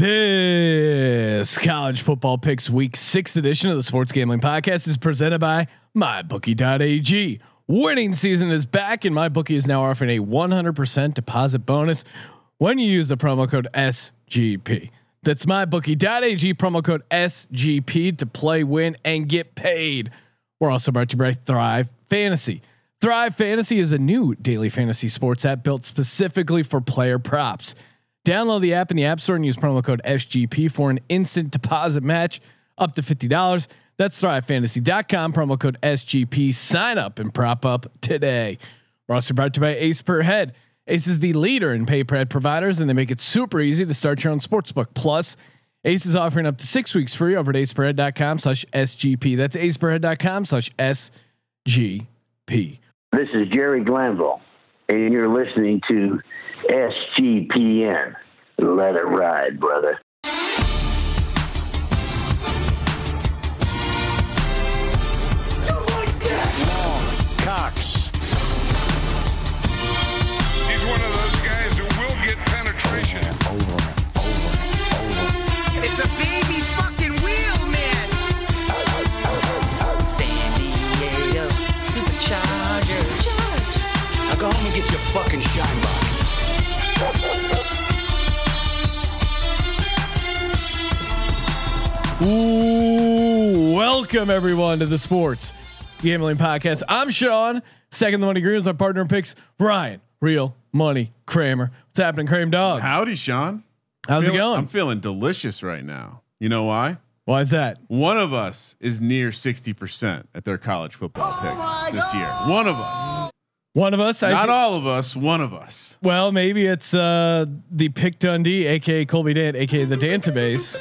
This college football picks week six edition of the Sports Gambling Podcast is presented by MyBookie.ag. Winning season is back, and MyBookie is now offering a 100% deposit bonus when you use the promo code SGP. That's MyBookie.ag promo code SGP to play, win, and get paid. We're also brought to you by Thrive Fantasy. Thrive Fantasy is a new daily fantasy sports app built specifically for player props. Download the app in the App Store and use promo code SGP for an instant deposit match up to $50. That's thrivefantasy.com, promo code SGP. Sign up and prop up today. We're also brought to you by Ace Per Head. Ace is the leader in pay per head providers, and they make it super easy to start your own sportsbook. Plus, Ace is offering up to six weeks free over at aceperhead.com slash SGP. That's aceperhead.com slash SGP. This is Jerry Glanville, and you're listening to SGPN. Let it ride, brother. Cox. He's one of those guys who will get penetration. Over, over, over. It's a baby fucking wheel, man. San Diego Superchargers. Now go home and get your fucking shine box. Ooh, welcome everyone to the Sports Gambling Podcast. I'm Sean, second the money greens. My partner in picks, Brian, real money Kramer. What's happening, Kramer Dog? Howdy, Sean. How's Feeling- it going? I'm feeling delicious right now. You know why? Why is that? One of us is near 60% at their college football oh picks this year. One of us. One of us. I Not all of us, one of us. well, maybe it's uh, the Pick Dundee, aka Colby Dant, aka the Dantabase.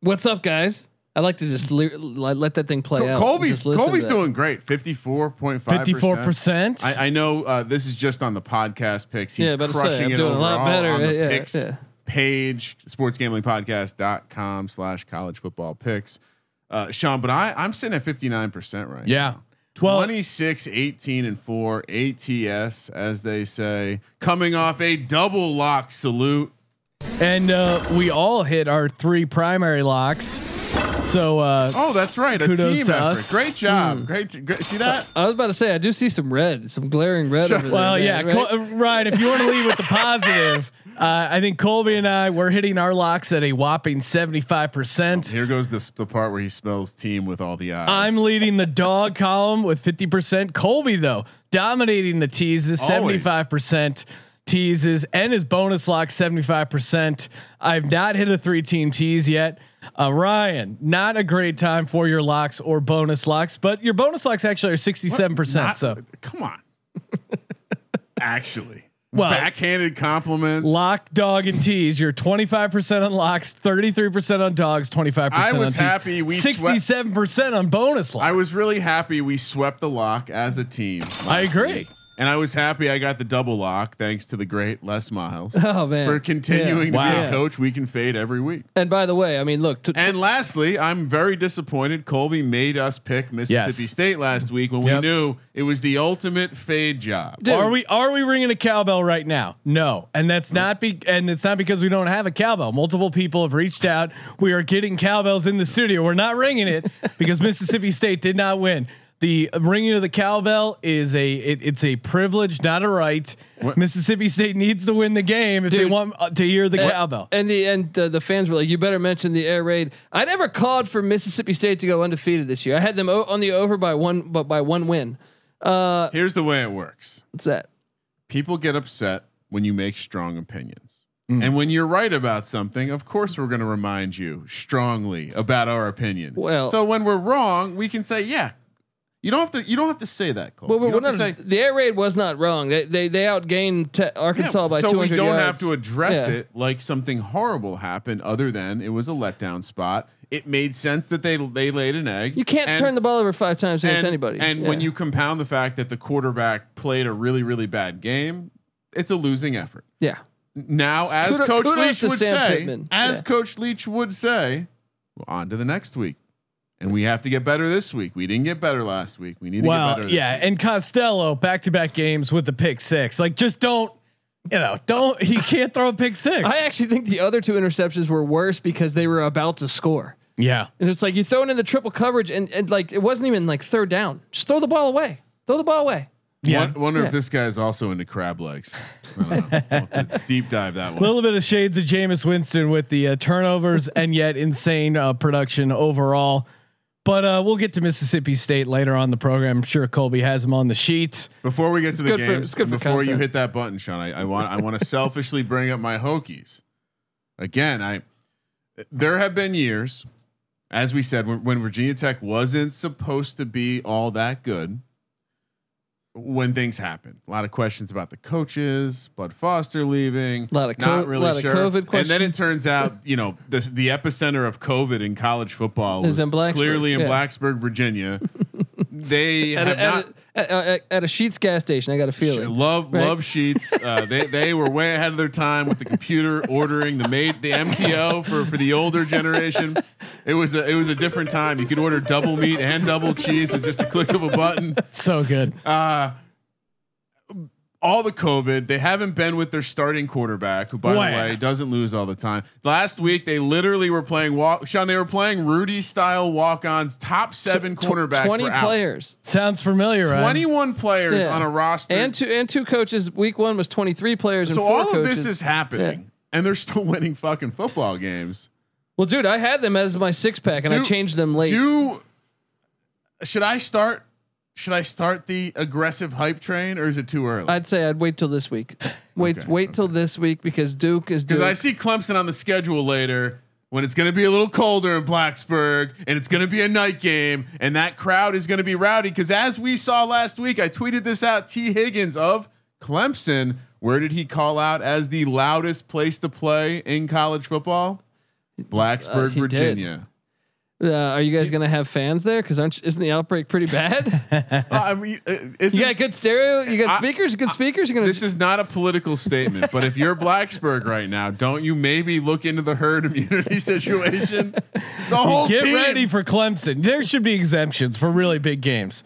What's up, guys? I like to just le- let, let that thing play out. Colby's Colby's doing great. 54.5%. Fifty-four percent. I, I know uh, this is just on the podcast picks. He's Yeah, to say, I'm it doing a lot better. on the Yeah, picks yeah. page, sportsgamblingpodcast.com slash college football picks. Uh, Sean, but I, I'm sitting at 59% right Yeah. now. 12 26, 18, and 4 ATS, as they say, coming off a double lock salute. And uh, we all hit our three primary locks. So uh, Oh, that's right. A Kudos team to effort. us. Great job. Great, great. See that? I was about to say, I do see some red, some glaring red. Sure. Over there, Well, man, yeah, right? Col- uh, Ryan. If you want to leave with the positive, uh, I think Colby and I we're hitting our locks at a whopping seventy five percent. Here goes the, the part where he spells team with all the eyes. I'm leading the dog column with fifty percent. Colby though dominating the teases, seventy five percent teases, and his bonus lock seventy five percent. I've not hit a three team tease yet. Uh, Ryan, not a great time for your locks or bonus locks, but your bonus locks actually are sixty seven percent. Not- So come on. Actually, Well- backhanded compliments. Lock, dog, and tease. You're 25% on locks, 33% on dogs, 25% I on was tees. happy we swept- 67% on bonus locks. I was really happy we swept the lock as a team. I agree. And I was happy I got the double lock thanks to the great Les Miles Oh man, for continuing to Wow. be a coach we can fade every week. And by the way, I mean, look, to, And lastly, I'm very disappointed. Colby made us pick Mississippi Yes. State last week when Yep. we knew it was the ultimate fade job. Dude. Are we are we ringing a cowbell right now? No, and that's not be and it's not because we don't have a cowbell. Multiple people have reached out. We are getting cowbells in the studio. We're not ringing it because Mississippi State did not win. The ringing of the cowbell is a it, it's a privilege, not a right. Mississippi State needs to win the game if they want uh, to hear the and, cowbell. and the and uh, the fans were like, "You better mention the air raid." I never called for Mississippi State to go undefeated this year. I had them o- on the over by one, but by one win. Uh, Here's the way it works. what's that? people get upset when you make strong opinions. Mm. And when you're right about something, of course we're going to remind you strongly about our opinion. Well- so when we're wrong, we can say, "Yeah." You don't have to. You don't have to say that, Cole. Well, you don't have to say the air raid was not wrong. They they, they outgained te- Arkansas Yeah, by so 200 we don't yards. have to address Yeah. it like something horrible happened, other than it was a letdown spot. It made sense that they they laid an egg. You can't And- turn the ball over five times against and, anybody. And Yeah. when you compound the fact that the quarterback played a really really bad game, it's a losing effort. yeah, Now, as Coach Leach would say, as Coach Leach would say, on to the next week. And we have to get better this week. We didn't get better last week. We need to get Well, better. This yeah, week. and Costello back to back games with the pick six. Like, just don't you know, don't he can't throw a pick six. I actually think the other two interceptions were worse because they were about to score. yeah. And it's like you throw it in the triple coverage and, and like it wasn't even like third down. Just throw the ball away. Throw the ball away. Yeah. Won- wonder Yeah. if this guy is also into crab legs. I don't know. We'll have to deep dive that one. A little bit of shades of Jameis Winston with the uh, turnovers and yet insane uh, production overall. But uh, we'll get to Mississippi State later on the program. I'm sure Colby has them on the sheet. Before we get to the games, it's for before you hit that button, Sean, I, I want I want to selfishly bring up my Hokies. Again, I there have been years, as we said, when, when Virginia Tech wasn't supposed to be all that good. When things happen, a lot of questions about the coaches, Bud Foster leaving, A lot of not co- really lot sure. COVID and then it turns out, you know, the the epicenter of COVID in college football Is was in Blacksburg, clearly in yeah. Blacksburg, Virginia. they At have a, at, not. a, at, at, at a Sheetz gas station, I got a feeling. Love Right? love Sheetz. Uh, they they were way ahead of their time with the computer ordering the made the MTO for for the older generation. It was a it was a different time. You could order double meat and double cheese with just the click of a button. So good. Uh, all the COVID, they haven't been with their starting quarterback, who by Wow. the way doesn't lose all the time. Last week they literally were playing walk. Sean, they were playing Rudy style walk-ons. Top seven Tw- quarterbacks Twenty were out. players. Sounds familiar, right? 21 players Yeah. on a roster. And two and two coaches. Week one was twenty three players. so and four all coaches. of this is happening, and they're still winning fucking football games. well, dude. I had them as my six pack, and I changed them late. Do should I start? Should I start the aggressive hype train, or is it too early? I'd say I'd wait till this week. Wait, Okay, wait till this week because Duke is Because I see Clemson on the schedule later when it's going to be a little colder in Blacksburg and it's going to be a night game and that crowd is going to be rowdy. Because as we saw last week, I tweeted this out. Tee Higgins of Clemson, where did he call out as the loudest place to play in college football? Blacksburg, Uh, he did. Virginia. uh, are you guys gonna have fans there? Because aren't isn't the outbreak pretty bad? Uh, I mean, uh, you got good stereo. You got I- speakers. Good speakers. You're gonna. this is not a political statement, but if you're Blacksburg right now, don't you maybe look into the herd immunity situation? The whole Get team. ready for Clemson. There should be exemptions for really big games,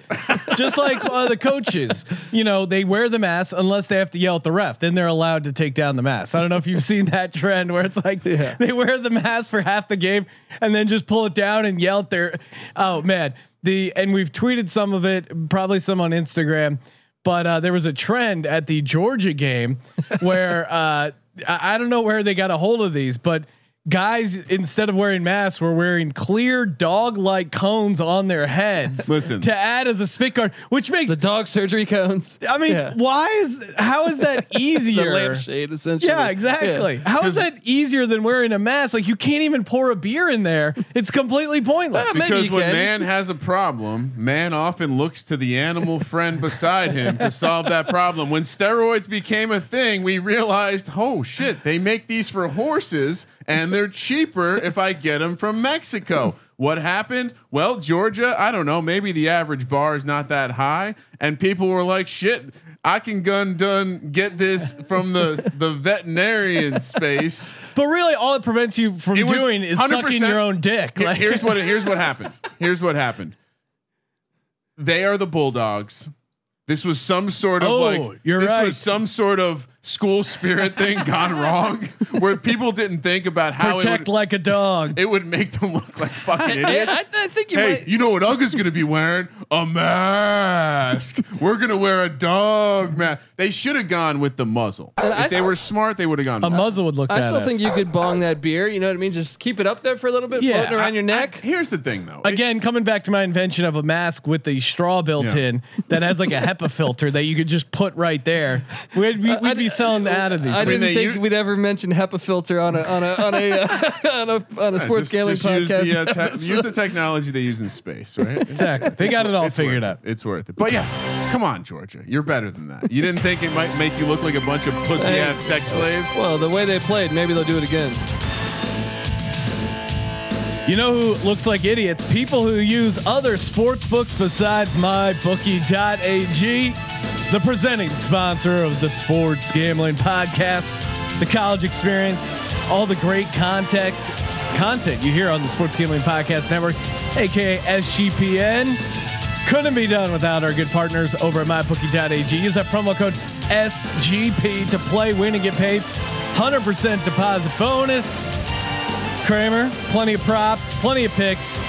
just like uh, the coaches. You know, they wear the mask unless they have to yell at the ref. Then they're allowed to take down the mask. I don't know if you've seen that trend where it's like they wear the mask for half the game and then just pull it down and yelled there. Oh man, the and we've tweeted some of it, probably some on Instagram. But uh, there was a trend at the Georgia game where uh, I, I don't know where they got a hold of these, but guys instead of wearing masks were wearing clear dog-like cones on their heads Listen. to add as a spit guard which makes the dog surgery cones. i mean Yeah. why is how is that the easier lampshade essentially. yeah exactly Yeah. how is that easier than wearing a mask like you can't even pour a beer in there it's completely pointless Well, Because when can. man has a problem, man often looks to the animal friend beside him to solve that problem. When steroids became a thing, we realized, oh shit, they make these for horses and they're cheaper if I get them from Mexico. What happened? Well, Georgia, I don't know, maybe the average bar is not that high. And people were like, shit, I can gun done get this from the, the veterinarian space. but really all it prevents you from It doing is sucking your own dick Here- like here's what here's what happened. Here's what happened. They are the Bulldogs. This was some sort of Oh, like you're this right. was some sort of school spirit thing gone wrong, where people didn't think about how it protect would, like a dog it would make them look like fucking idiots. I, I think you Hey, might. you know what Uga's gonna be wearing? A mask. We're gonna wear a dog mask. They should have gone with the muzzle. And I if they s- were smart, they would have gone. a muzzle would look I still badass. think you could bong that beer. You know what I mean? Just keep it up there for a little bit, Yeah, floating around I- your neck. I- here's the thing, though. Again, coming back to my invention of a mask with the straw built Yeah. in that has like a HEPA filter that you could just put right there. We'd, we, we'd be selling out of these. I things. didn't think u- we'd ever mention HEPA filter on a on a on a uh, on a, on a sports just- gambling just use podcast. the, uh, te- use the technology they use in space, right? Exactly. They got it all It's figured out. It. It's worth it. But yeah, come on, Georgia. You're better than that. You didn't think it might make you look like a bunch of pussy ass sex slaves? well, the way they played, maybe they'll do it again. You know who looks like idiots? People who use other sports books besides mybookie.ag, the presenting sponsor of the Sports Gambling Podcast, the college experience, all the great content content you hear on the Sports Gambling Podcast Network, aka SGPN. Couldn't be done without our good partners over at mybookie.ag. Use that promo code SGP to play, win, and get paid. 100% deposit bonus. Kramer, plenty of props, plenty of picks.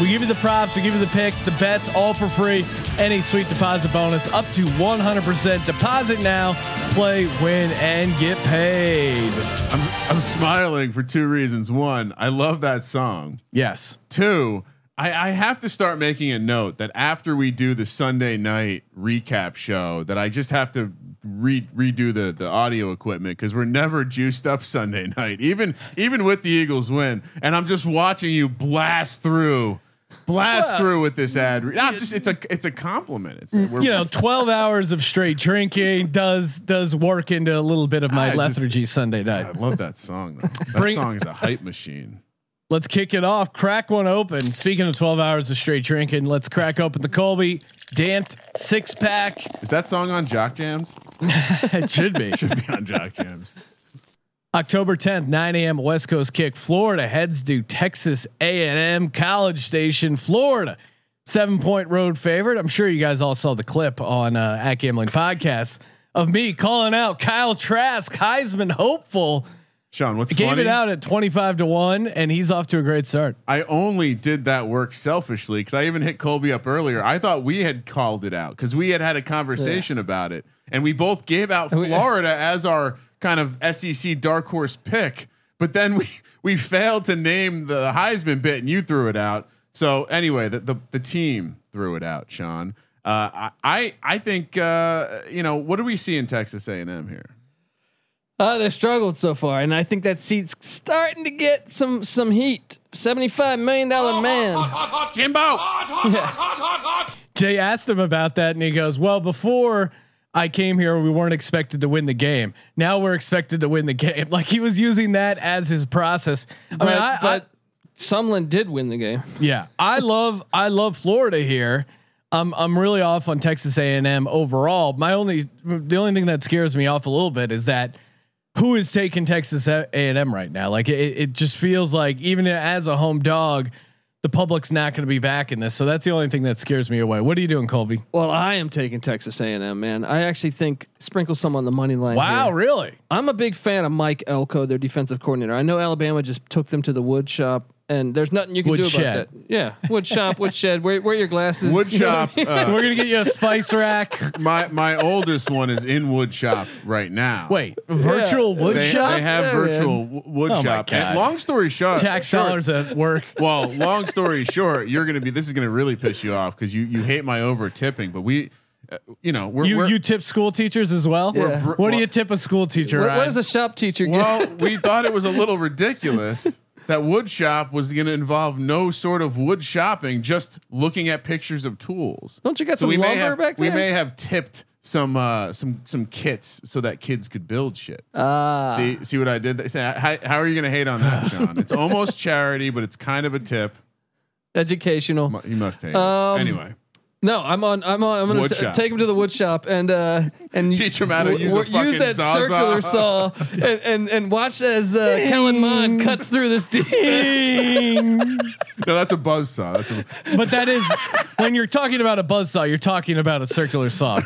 We give you the props, we give you the picks, the bets, all for free. Any sweet deposit bonus up to 100%. Deposit now, play, win, and get paid. I'm I'm smiling for two reasons. One, I love that song. Yes. Two, I, I have to start making a note that after we do the Sunday night recap show, that I just have to re- redo the the audio equipment because we're never juiced up Sunday night, even even with the Eagles win. And I'm just watching you blast through, blast Well, through with this ad. re- Not just it's a it's a compliment. It's we're, You know, 12 hours of straight drinking does does work into a little bit of my I just- lethargy Sunday night. I love that song. Though. That Bring- song is a hype machine. Let's kick it off. Crack one open. Speaking of 12 hours of straight drinking, let's crack open the Colby Dant six pack. Is that song on Jock Jams? it should be. Should be on Jock Jams. October 10th, 9 a.m. West Coast kick. Florida heads to Texas A&M College Station, Florida. Seven point road favorite. I'm sure you guys all saw the clip on uh, at Gambling Podcast of me calling out Kyle Trask, Heisman hopeful. Sean, what's Gave funny? it out at 25 to one, and he's off to a great start. I only did that work selfishly because I even hit Colby up earlier. I thought we had called it out because we had had a conversation about it, and we both gave out Florida as our kind of SEC dark horse pick. But then we we failed to name the Heisman bit, and you threw it out. So anyway, the the, the team threw it out, Sean. Uh, I I I think uh, you know what do we see in Texas A and M here? Uh, they've struggled so far, and I think that seat's starting to get some some heat. Seventy-five million dollar man. hot, hot, hot, Jimbo. Jay asked him about that, and he goes, "Well, before I came here, we weren't expected to win the game. Now we're expected to win the game." Like he was using that as his process. I But, mean, I, but I, Sumlin did win the game. yeah, I love I love Florida here. I'm I'm really off on Texas A&M overall. My only the only thing that scares me off a little bit is that who is taking Texas A&M right now? Like it, it just feels like even as a home dog, the public's not going to be back in this. So that's the only thing that scares me away. What are you doing, Colby? Well, I am taking Texas A&M, man. I actually think sprinkle some on the money line. Wow, here. really? I'm a big fan of Mike Elko, their defensive coordinator. I know Alabama just took them to the wood shop, and there's nothing you can do Woodshed. about that. Yeah, wood shop, wood shed. Wear, wear your glasses. Wood You know shop. I mean? uh, We're gonna get you a spice rack. my my oldest one is in wood shop right now. Wait, virtual wood they, shop? they have Yeah, virtual man. wood Oh my shop. God. And long story short, Tax short- dollars at work. Well, long story short, you're gonna be. This is gonna really piss you off because you you hate my over tipping, but we, uh, you know, we're, You we're you tip school teachers as well? Yeah. What do you tip a school teacher? What, what does a shop teacher get? well, we thought it was a little ridiculous that wood shop was going to involve no sort of wood shopping, just looking at pictures of tools. Don't you got So some we may lumber have back we may have tipped some uh some some kits so that kids could build shit. Ah, See, see what I did? there? How, how are you going to hate on that, Sean? It's almost charity, but it's kind of a tip. educational. You must hate. Um, it. Anyway, No, I'm on. I'm on. I'm gonna t- take him to the wood shop and uh and Teach him how to use a use that Zaza. circular saw and, and and watch as uh, Kellen Mond cuts through this defense. no, that's a buzz saw. That's a, but that is when you're talking about a buzz saw, you're talking about a circular saw.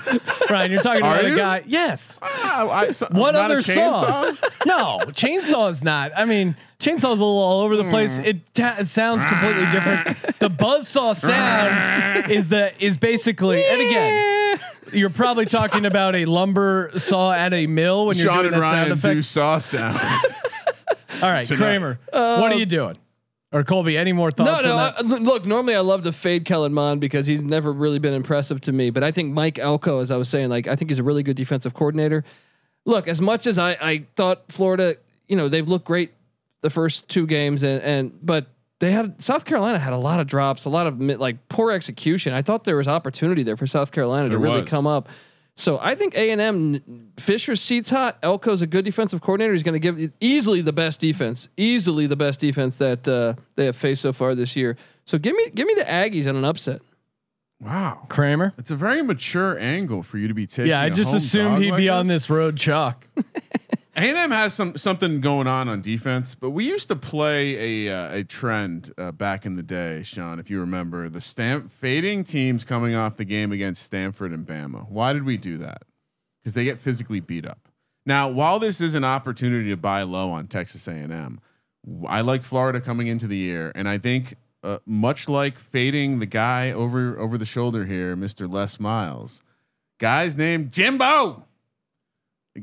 Ryan, you're talking Are about you? a guy. Yes. Ah, I- so- What other saw? chainsaw? No, chainsaw is not. I mean, chainsaw's a little all over the place. It ta- sounds completely different. The buzzsaw sound is the is basically, and again, you're probably talking about a lumber saw at a mill when you're Sean doing and that sound Ryan effect. do saw sounds. All right, tonight. Kramer, what are you uh, doing? Or Colby, any more No, thoughts? no. on that? I, look, normally I love to fade Kellen Mond because he's never really been impressive to me. But I think Mike Elko, as I was saying, like I think he's a really good defensive coordinator. Look, as much as I, I thought Florida, you know, they've looked great the first two games, and and but they had South Carolina had a lot of drops, a lot of like poor execution. I thought there was opportunity there for South Carolina There to really was. come up. So I think A and M Fisher's seats hot. Elko's a good defensive coordinator. He's going to give easily the best defense, easily the best defense that uh, they have faced so far this year. So give me give me the Aggies on an upset. wow, Kramer. it's a very mature angle for you to be taking. Yeah, I just assumed he'd like be on this road chalk. A&M has some something going on on defense, but we used to play a uh, a trend uh, back in the day, Sean, if you remember, the stamp fading teams coming off the game against Stanford and Bama. Why did we do that? because they get physically beat up. Now, while this is an opportunity to buy low on Texas A&M, I liked Florida coming into the year, and I think uh, much like fading the guy over over the shoulder here, Mister Les Miles, guy's named Jimbo.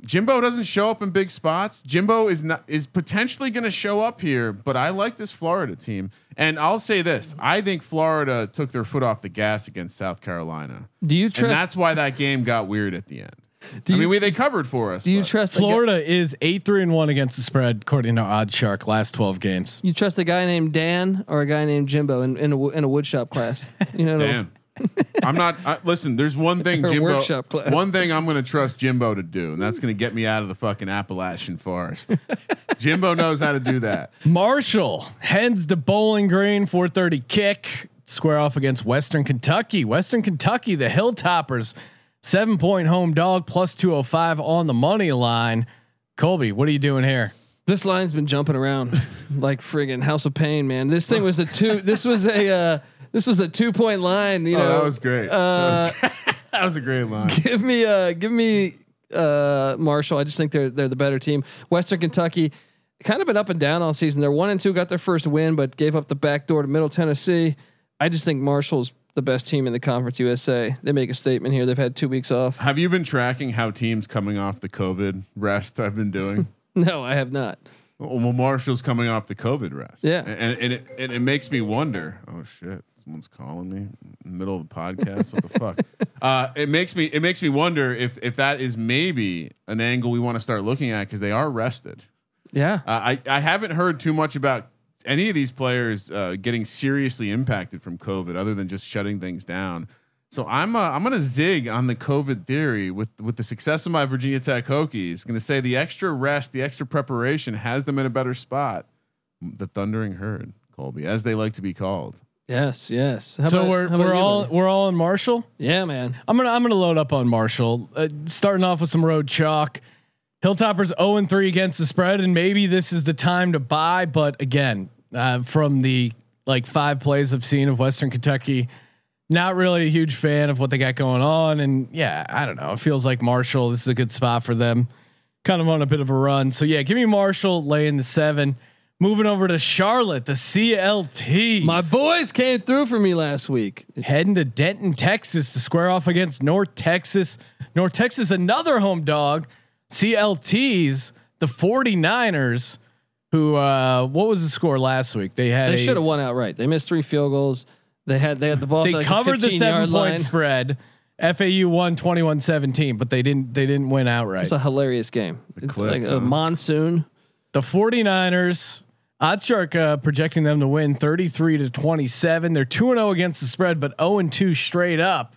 Jimbo doesn't show up in big spots. Jimbo is not is potentially going to show up here, but I like this Florida team. And I'll say this: I think Florida took their foot off the gas against South Carolina, Do you and that's why that game got weird at the end. do I you, mean, we, they covered for us. do you but- trust a guy- Florida is eight three and one against the spread according to Odd Shark last twelve games. You trust a guy named Dan or a guy named Jimbo in in a, in a woodshop class? You know, Damn. I'm not. I, listen, there's one thing Jimbo. workshop class. One thing I'm going to trust Jimbo to do, and that's going to get me out of the fucking Appalachian forest. Jimbo knows how to do that. Marshall heads to Bowling Green, 430 kick, square off against Western Kentucky. Western Kentucky, the Hilltoppers, seven point home dog plus 205 on the money line. Colby, what are you doing here? This line's been jumping around like friggin' House of Pain, man. This thing was a two. This was a. Uh, this was a two point line. You Oh, know, that was great. Uh, that, was great. that was a great line. give me uh give me uh Marshall. I just think they're they're the better team. Western Kentucky kind of been up and down all season. They're one and two, got their first win, but gave up the back door to Middle Tennessee. I just think Marshall's the best team in the Conference USA. They make a statement here. They've had two weeks off. Have you been tracking how teams coming off the COVID rest I've been doing? No, I have not. well, Marshall's coming off the COVID rest. Yeah. and, and it and it makes me wonder. Oh shit, someone's calling me in the middle of the podcast. What the fuck? Uh, it makes me it makes me wonder if if that is maybe an angle we want to start looking at because they are rested. Yeah. Uh, I I haven't heard too much about any of these players uh, getting seriously impacted from COVID, other than just shutting things down. So I'm uh, I'm gonna zig on the COVID theory with with the success of my Virginia Tech Hokies. Going to say the extra rest, the extra preparation has them in a better spot. The Thundering Herd, Colby, as they like to be called. Yes. Yes. How so about- we're how we're all buddy? we're all in Marshall. Yeah, man. I'm gonna I'm gonna load up on Marshall. Uh, starting off with some road chalk. Hilltoppers 0 and 3 against the spread, and maybe this is the time to buy. But again, uh, from the like five plays I've seen of Western Kentucky, not really a huge fan of what they got going on. And yeah, I don't know. It feels like Marshall. This is a good spot for them. Kind of on a bit of a run. So yeah, give me Marshall laying the seven. Moving over to Charlotte, the CLT. My boys came through for me last week. heading to Denton, Texas to square off against North Texas. North Texas, another home dog. CLTs, the 49ers, who, uh, what was the score last week? They had, They should have won outright. They missed three field goals. They had they had the ball. they like covered the 15 seven point line. spread. FAU won 21 17, but they didn't, they didn't win outright. It's a hilarious game. It's Clips, like a huh? monsoon. The 49ers, Oddshark uh, projecting them to win 33 to 27. They're 2 0 against the spread, but 0 2 straight up.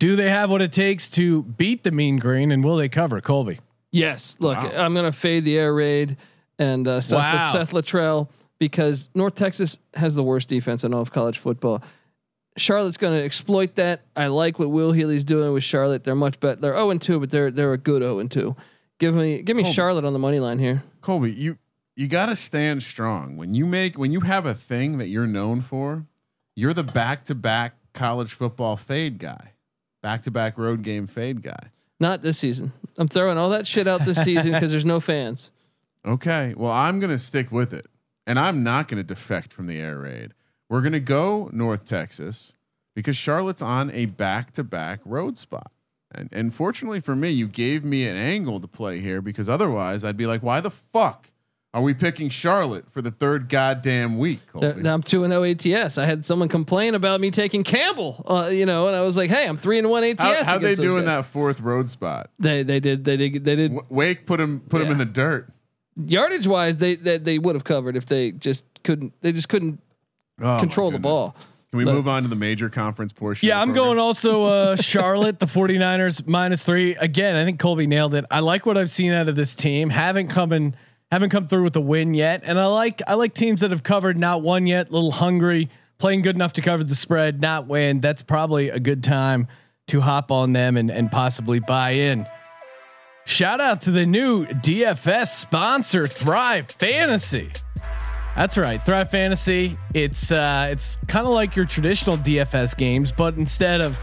Do they have what it takes to beat the Mean Green, and will they cover Colby? Yes. Look, Wow. I'm gonna fade the air raid and uh, Seth, Wow. Seth Littrell because North Texas has the worst defense in all of college football. Charlotte's going to exploit that. I like what Will Healy's doing with Charlotte. They're much better. They're 0 2, but they're they're a good 0 2. Give me give me Colby. Charlotte on the money line here. Colby, you you got to stand strong when you make when you have a thing that you're known for. You're the back to back college football fade guy, back to back road game fade guy. Not this season. I'm throwing all that shit out this season because there's no fans. Okay, well I'm gonna stick with it, and I'm not gonna defect from the air raid. We're gonna go North Texas because Charlotte's on a back to back road spot. And and fortunately for me, you gave me an angle to play here because otherwise I'd be like, why the fuck are we picking Charlotte for the third goddamn week? They're- I'm two and zero ATS. I had someone complain about me taking Campbell, uh, you know, and I was like, "Hey, I'm three and one ATS." How, how they doing that fourth road spot? They they did they did they did W- Wake put him put him in the dirt. Yardage wise. They they, they would have covered if they just couldn't. They just couldn't Oh, control the ball. Can we But- move on to the major conference portion? Yeah, I'm program? going also uh, Charlotte, the 49ers minus three. Again, I think Colby nailed it. I like what I've seen out of this team. Haven't come in, haven't come through with a win yet. And I like I like teams that have covered, not one yet, a little hungry, playing good enough to cover the spread, not win. That's probably a good time to hop on them and, and possibly buy in. Shout out to the new DFS sponsor, Thrive Fantasy. That's right, Thrive Fantasy. It's uh, it's kind of like your traditional DFS games, but instead of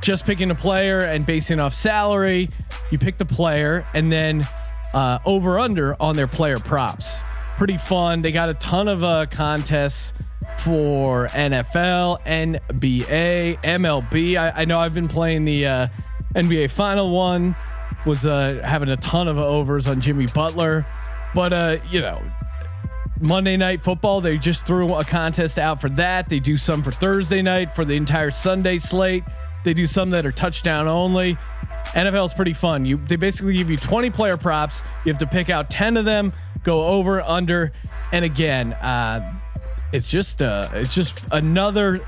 just picking a player and basing off salary. You pick the player and then uh, over under on their player props. Pretty fun. They got a ton of uh, contests for NFL, NBA, MLB. I, I know I've been playing the uh, NBA final one. Was uh, having a ton of overs on Jimmy Butler, but uh, you know Monday night football. They just threw a contest out for that. They do some for Thursday night for the entire Sunday slate. They do some that are touchdown only. NFL is pretty fun. You they basically give you 20 player props. You have to pick out 10 of them, go over, under, and again, uh, it's just uh, it's just another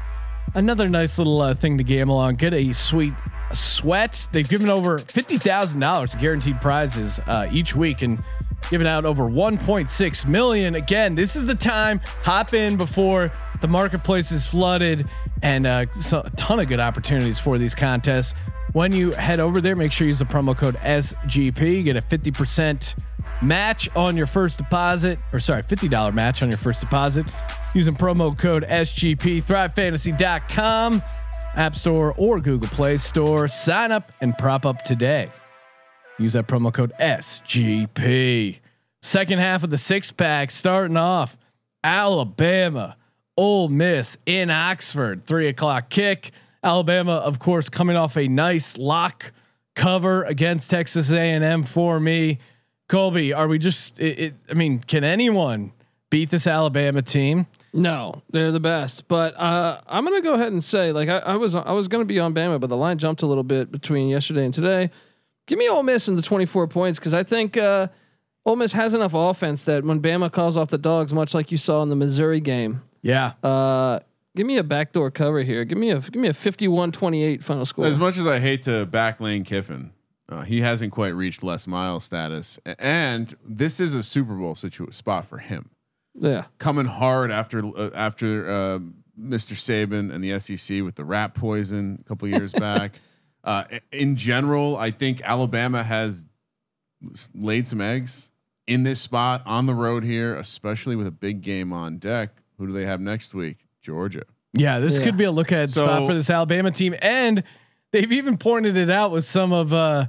another nice little uh, thing to gamble on. Get a sweet sweat. They've given over fifty thousand dollars guaranteed prizes uh, each week and giving out over 1.6 million. Again, this is the time. Hop in before the marketplace is flooded, and uh, so a ton of good opportunities for these contests. When you head over there, make sure you use the promo code SGP. You Get a 50% match on your first deposit, or sorry, $50 match on your first deposit using promo code SGP. ThriveFantasy.com, App Store, or Google Play Store. Sign up and prop up today. Use that promo code SGP. Second half of the six pack starting off Alabama, Ole Miss in Oxford, three o'clock kick. Alabama, of course, coming off a nice lock cover against Texas A&M for me. Colby, are we just? It, it, I mean, can anyone beat this Alabama team? No, they're the best. But uh, I'm gonna go ahead and say, like I, I was, I was gonna be on Bama, but the line jumped a little bit between yesterday and today. Give me Ole Miss in the 24 points because I think uh, Ole Miss has enough offense that when Bama calls off the dogs, much like you saw in the Missouri game, Yeah, uh, give me a backdoor cover here. Give me a give me a 51-28 final score. As much as I hate to back Lane Kiffin, uh, he hasn't quite reached Les Miles status, and this is a Super Bowl situ- spot for him. yeah, Coming hard after uh, after uh, Mr. Saban and the SEC with the rat poison a couple years back. Uh, in general, I think Alabama has laid some eggs in this spot on the road here, especially with a big game on deck. Who do they have next week? Georgia. yeah. This Yeah. could be a look ahead So- spot for this Alabama team, and they've even pointed it out with some of uh,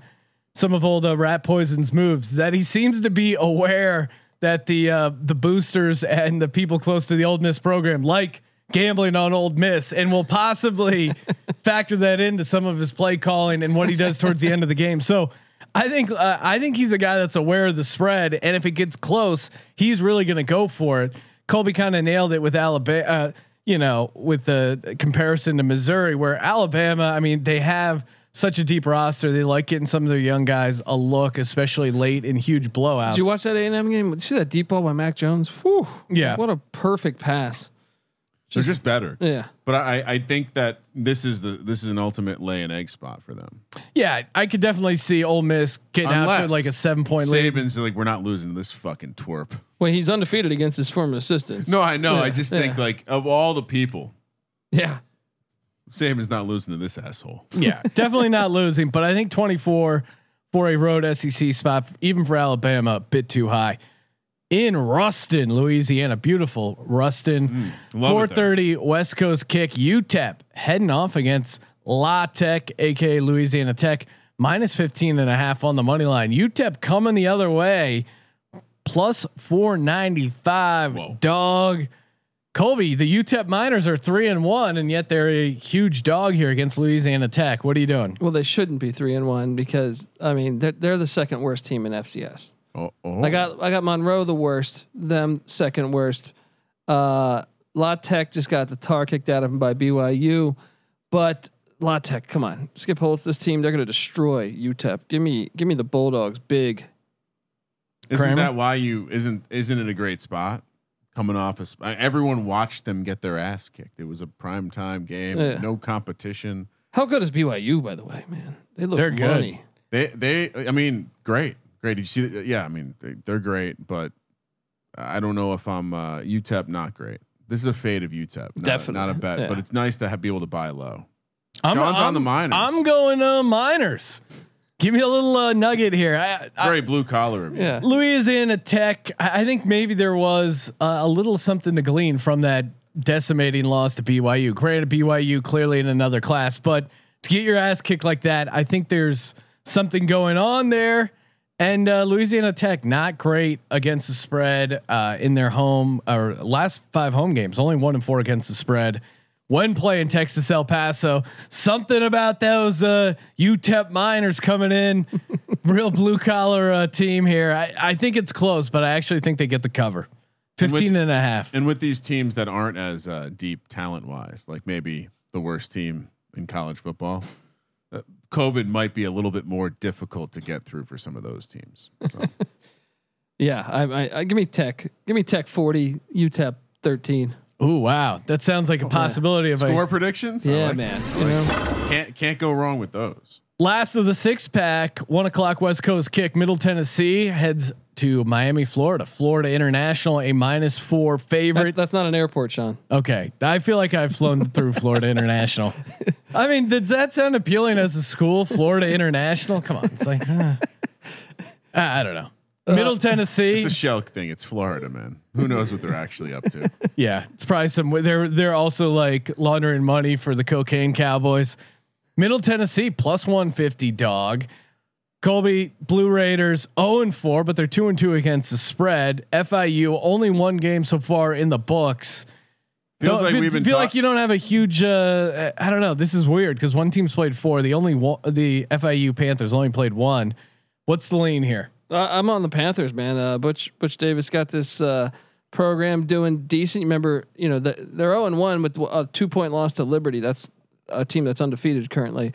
some of old uh, Rat Poison's moves that he seems to be aware that the uh, the boosters and the people close to the Ole Miss program like gambling on Ole Miss, and will possibly factor that into some of his play calling and what he does towards the end of the game. So. I think uh, I think he's a guy that's aware of the spread, and if it gets close, he's really going to go for it. Colby kind of nailed it with Alabama. Uh, you know, with the comparison to Missouri, where Alabama, I mean, they have such a deep roster. They like getting some of their young guys a look, especially late in huge blowouts. Did you watch that A&M game? Did you see that deep ball by Mac Jones? Whew, Yeah. what a perfect pass. They're just better. Yeah, But I, I think that this is the this is an ultimate lay and egg spot for them. Yeah, I could definitely see Ole Miss getting out to like a seven point lead. Saban's like we're not losing to this fucking twerp. well, he's undefeated against his former assistants. No, I know. I Yeah, just think like of all the people, yeah, Saban's not losing to this asshole. Yeah, definitely not losing, but I think 24 for a road SEC spot, even for Alabama, a bit too high. In Ruston, Louisiana, beautiful Ruston, mm, love it 4:30 West Coast kick. UTEP heading off against La Tech, aka Louisiana Tech, minus 15 and a half on the money line. UTEP coming the other way, plus 495. Whoa. Dog. Colby, the UTEP Miners are three and one, and yet they're a huge dog here against Louisiana Tech. What are you doing? Well, they shouldn't be three and one because I mean they're they're the second worst team in FCS. Oh, oh. I got I got Monroe the worst, them second worst. Uh, La Tech just got the tar kicked out of them by BYU, but La Tech, come on, Skip Holtz, this team they're going to destroy UTEP. Give me give me the Bulldogs big. Isn't Kramer? that why you isn't isn't it a great spot? Coming off a sp- everyone watched them get their ass kicked. It was a prime time game, Yeah. no competition. How good is BYU by the way, man? They look They're good. They they I mean great great. Did you see? Yeah, I mean they, they're great, but I don't know if I'm uh, UTEP not great. This is a fade of UTEP, not, Definitely, not a bet, yeah. but it's nice to have, be able to buy low. I'm, Sean's on I'm- the Miners. I'm going uh, Miners. Give me a little uh, nugget here. I, It's I, very blue collar. Yeah. Louisiana Tech. I, I think maybe there was uh, a little something to glean from that decimating loss to BYU. Granted, BYU clearly in another class, but to get your ass kicked like that. I think there's something going on there. And uh, Louisiana Tech not great against the spread uh, in their home or last five home games, only one and four against the spread. When playing Texas El Paso, something about those uh, UTEP Miners coming in, real blue collar uh, team here. I, I think it's close, but I actually think they get the cover. 15 and a half. And with these teams that aren't as uh, deep talent wise, like maybe the worst team in college football, COVID might be a little bit more difficult to get through for some of those teams. So. Yeah, I, I, I give me Tech. Give me Tech forty. UTEP thirteen. Ooh, wow. That sounds like a oh, possibility of Score a predictions? I Yeah, like man. that. You know, Can't can't go wrong with those. Last of the six pack, one o'clock West Coast kick. Middle Tennessee heads to Miami, Florida. Florida International, a minus four that, favorite. that's not an airport, Sean. Okay, I feel like I've flown through Florida International. I mean, does that sound appealing as a school? Florida International? Come on, it's like uh, I I don't know. Middle Tennessee, It's a shell thing. It's Florida, man. Who knows what they're actually up to? yeah, it's probably some. They're they're also like laundering money for the cocaine Cowboys. Middle Tennessee plus one fifty dog. Colby Blue Raiders zero and four, but they're two and two against the spread. FIU only one game so far in the books. Feels Don't- like feel, we've been feel talk- like you don't have a huge. Uh, I don't know. This is weird because one team's played four. The only one, the FIU Panthers only played one. What's the lean here? Uh, I'm on the Panthers, man. Uh, Butch Butch Davis got this uh, program doing decent. Remember, you know, the, they're 0 and one with a two point loss to Liberty. That's a team that's undefeated currently.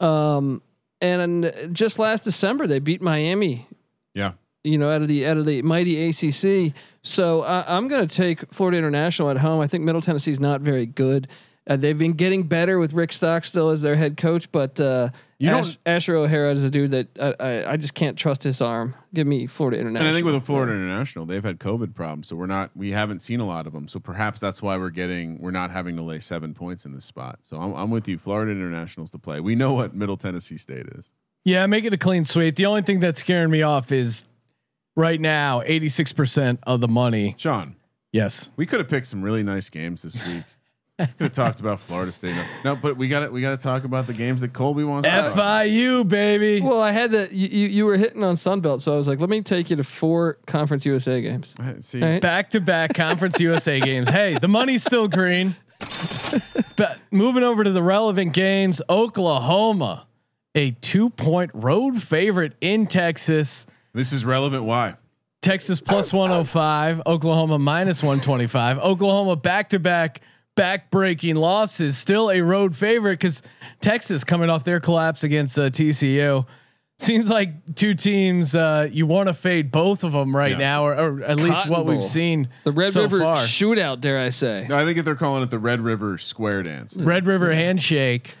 Um, and just last December, they beat Miami. Yeah. You know, out of the out of the mighty ACC. So uh, I'm going to take Florida International at home. I think Middle Tennessee's not very good. Uh, they've been getting better with Rick Stockstill as their head coach, but uh, You Ash, Asher O'Hara is a dude that I, I, I just can't trust his arm. Give me Florida International. And I think with the Florida International, they've had COVID problems, so we're not we haven't seen a lot of them. So perhaps that's why we're getting we're not having to lay seven points in this spot. So I'm, I'm with you. Florida Internationals to play. We know what Middle Tennessee State is. Yeah, make it a clean sweep. The only thing that's scaring me off is right now, 86% of the money. Sean, Yes. we could have picked some really nice games this week. could have talked about Florida State. No, no, but we got to we got to talk about the games that Colby wants. to talk about. FIU, baby. Well, I had to. You, you you were hitting on Sunbelt, so I was like, let me take you to four Conference USA games. See, All right. Back to back Conference USA games. Hey, the money's still green. but moving over to the relevant games, Oklahoma, a two point road favorite in Texas. this is relevant. Why? Texas plus 105, Oklahoma minus 125. Oklahoma back to back back breaking losses, still a road favorite because Texas coming off their collapse against uh, TCU. Seems like two teams uh, you want to fade both of them right Yeah. now, or, or at least Cotton what we've seen The Red so River far. shootout, dare I say? I think if they're calling it the Red River Square Dance, Red River handshake.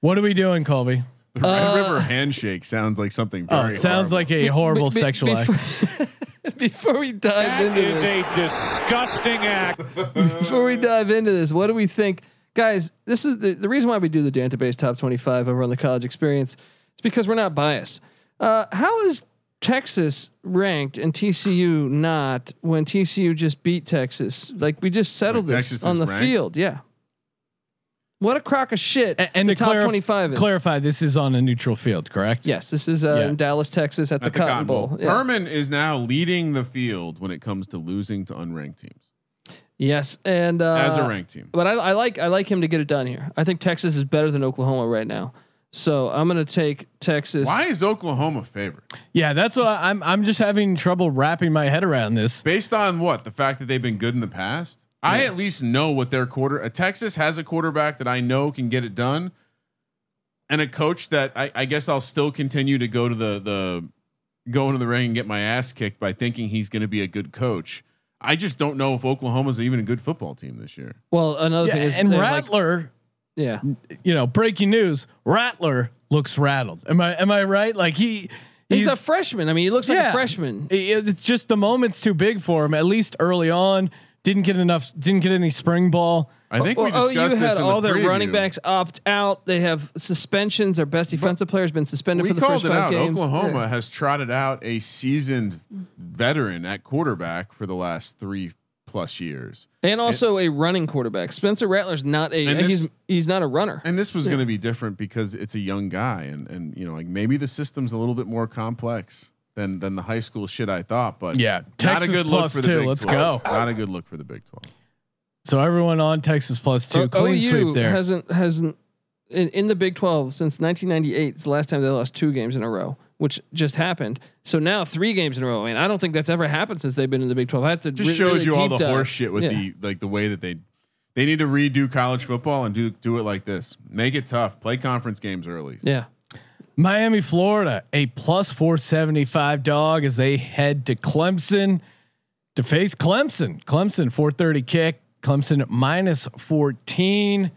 What are we doing, Colby? Red River handshake sounds like something Oh, very. it sounds horrible. like a horrible Be- be- sexual act. before, before we dive into this, a disgusting act. before we dive into this, what do we think, guys? This is the, the reason why we do the database top twenty-five over on the college experience. It's because we're not biased. Uh, how is Texas ranked and TCU not when TCU just beat Texas? Like we just settled Wait, this Texas on the ranked? field. Yeah. What a crock of shit! And, and the to top clarif- twenty-five is. clarify, this is on a neutral field, correct? Yes, this is uh, Yeah. in Dallas, Texas, at, at the, Cotton Bowl. Yeah. Herman is now leading the field when it comes to losing to unranked teams Yes, and uh, as a ranked team. But I, I like I like him to get it done here. I think Texas is better than Oklahoma right now. So I'm gonna take Texas. Why is Oklahoma favored? Yeah, that's what I, I'm. I'm just having trouble wrapping my head around this. Based on what? The fact that they've been good in the past? I at least know what their quarter. Uh, Texas has a quarterback that I know can get it done, and a coach that I, I guess I'll still continue to go to the the go into the ring and get my ass kicked by thinking he's going to be a good coach. I just don't know if Oklahoma's even a good football team this year. Well, another Yeah, thing is and they're like- Rattler, yeah, you know, breaking news: Rattler looks rattled. Am I? Am I right? Like he, he's, a freshman. I mean, he looks like a freshman. it's just the moment's too big for him. At least early on, didn't get enough. Didn't get any spring ball. I think well, we discussed OU this had in all the their preview. running backs opt out. They have suspensions. Their best defensive player has been suspended We for the called first it five out. games. Oklahoma Yeah. has trotted out a seasoned veteran at quarterback for the last three plus years. and also a running quarterback. Spencer Rattler's not a this- he's he's not a runner. And this was going to be different because it's a young guy, and and you know, like maybe the system's a little bit more complex than than the high school shit I thought. But Yeah, not Texas a good plus look for the two. Big Let's 12. go. Not a good look for the Big Twelve. So everyone on Texas plus two, O- clean OU sweep there. hasn't hasn't in, in the Big Twelve since 1998. It's the last time they lost two games in a row, which just happened. So now three games in a row, and I don't think that's ever happened since they've been in the Big Twelve. I have to Just re- shows really you all the dive. horse shit with Yeah. the like the way that they they need to redo college football and do do it like this. Make it tough. Play conference games early. yeah. Miami, Florida, a plus 475 dog as they head to Clemson to face Clemson. Clemson 430 kick. Clemson minus 14.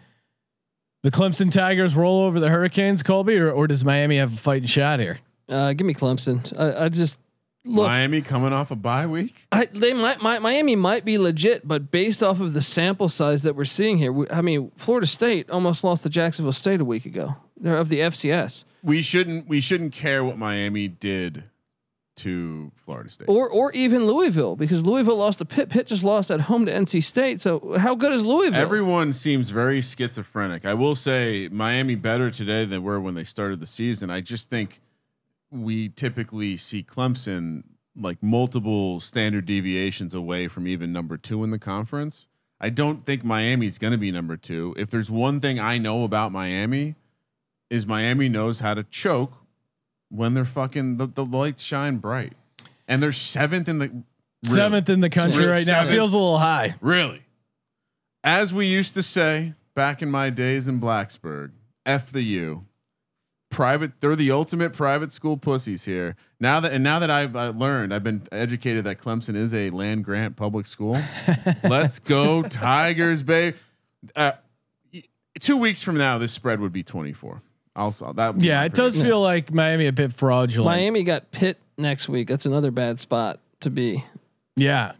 The Clemson Tigers roll over the Hurricanes, Colby, or, or does Miami have a fighting shot here? Uh, give me Clemson. I, I just look. Miami coming off a bye week. I, they might, might Miami might be legit, but based off of the sample size that we're seeing here, we, I mean, Florida State almost lost to Jacksonville State a week ago. They're of the FCS, We shouldn't we shouldn't care what Miami did to Florida State. or or even Louisville, because Louisville lost to Pitt. Pitt just lost at home to NC State. So how good is Louisville? Everyone seems very schizophrenic. I will say Miami better today than were when they started the season. I just think we typically see Clemson like multiple standard deviations away from even number two in the conference. I don't think Miami's going to be number two. If there's one thing I know about Miami, is Miami knows how to choke when they're fucking the, the lights shine bright, and they're seventh in the really. Seventh in the country right now. Seventh? Feels a little high. Really? As we used to say back in my days in Blacksburg, F the U. Private, they're the ultimate private school pussies here. Now that and now that I've uh, learned, I've been educated that Clemson is a land grant public school. Let's go Tigers, babe. Uh, two weeks from now, this spread would be twenty four. Also, that would Yeah, it does prediction. feel like Miami a bit fraudulent. Miami got Pitt next week. That's another bad spot to be. Yeah,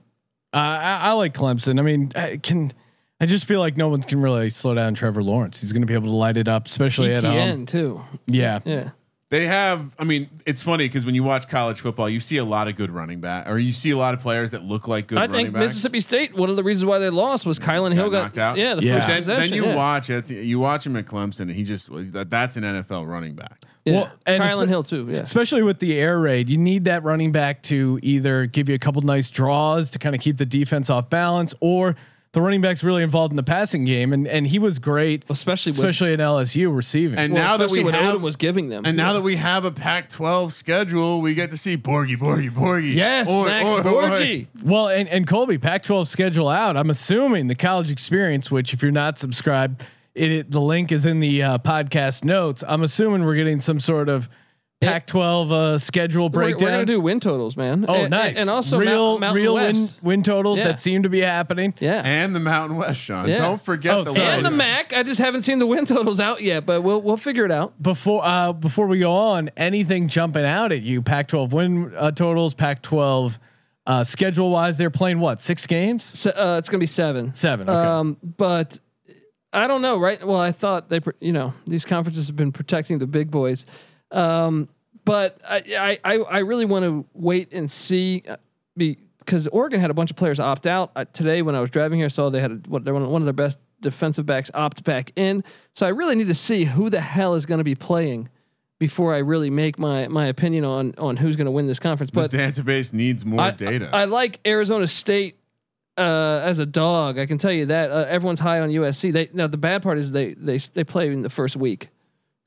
uh, I, I like Clemson. I mean, I can I just feel like no one can really slow down Trevor Lawrence. He's going to be able to light it up, especially at home. ETN too. Yeah, Yeah. They have. I mean, it's funny because when you watch college football, you see a lot of good running back, or you see a lot of players that look like good. I running think backs. Mississippi State. One of the reasons why they lost was Kylan Hill got knocked out. Yeah, the Yeah. first then, possession. then you yeah. watch it. You watch him at Clemson, and he just that, that's an NFL running back. Yeah. Well, and Kylan Hill too. Yeah. especially with the air raid, you need that running back to either give you a couple nice draws to kind of keep the defense off balance, or the running back's really involved in the passing game, and and he was great, Especially with- especially in LSU receiving. And Well, now that we what have, Odom was giving them. and now that we have a Pac-12 schedule, we get to see Borghi, Borghi, Borghi. yes, Oi, Max oi, oi. Borghi. Well, and, and Colby, Pac-12 schedule out. I'm assuming the college experience, which if you're not subscribed, it, it- the link is in the uh, podcast notes. I'm assuming we're getting some sort of Pac-12 uh, schedule We're, breakdown. we're gonna do win totals, man. oh, And- nice. And also real, Mount, Mountain real win, West. win totals Yeah. that seem to be happening. Yeah. And the Mountain West, Sean. Yeah. Don't forget Oh, the sorry. and the Mac. I just haven't seen the win totals out yet, but we'll we'll figure it out. Before uh, before we go on, anything jumping out at you? Pac-12 win uh, totals, Pac-12 uh, schedule wise, they're playing what six games? So, uh, it's gonna be seven. Seven. Okay. Um, but I don't know, right? Well, I thought they, you know, these conferences have been protecting the big boys. Um, but I, I, I, I really want to wait and see uh, because Oregon had a bunch of players opt out uh, today. When I was driving here, I saw they had a, what one, one of their best defensive backs opt back in. So I really need to see who the hell is going to be playing before I really make my my opinion on on who's going to win this conference. But The database needs more I, data. I, I like Arizona State uh, as a dog. I can tell you that uh, everyone's high on USC. They now the bad part is they they they play in the first week.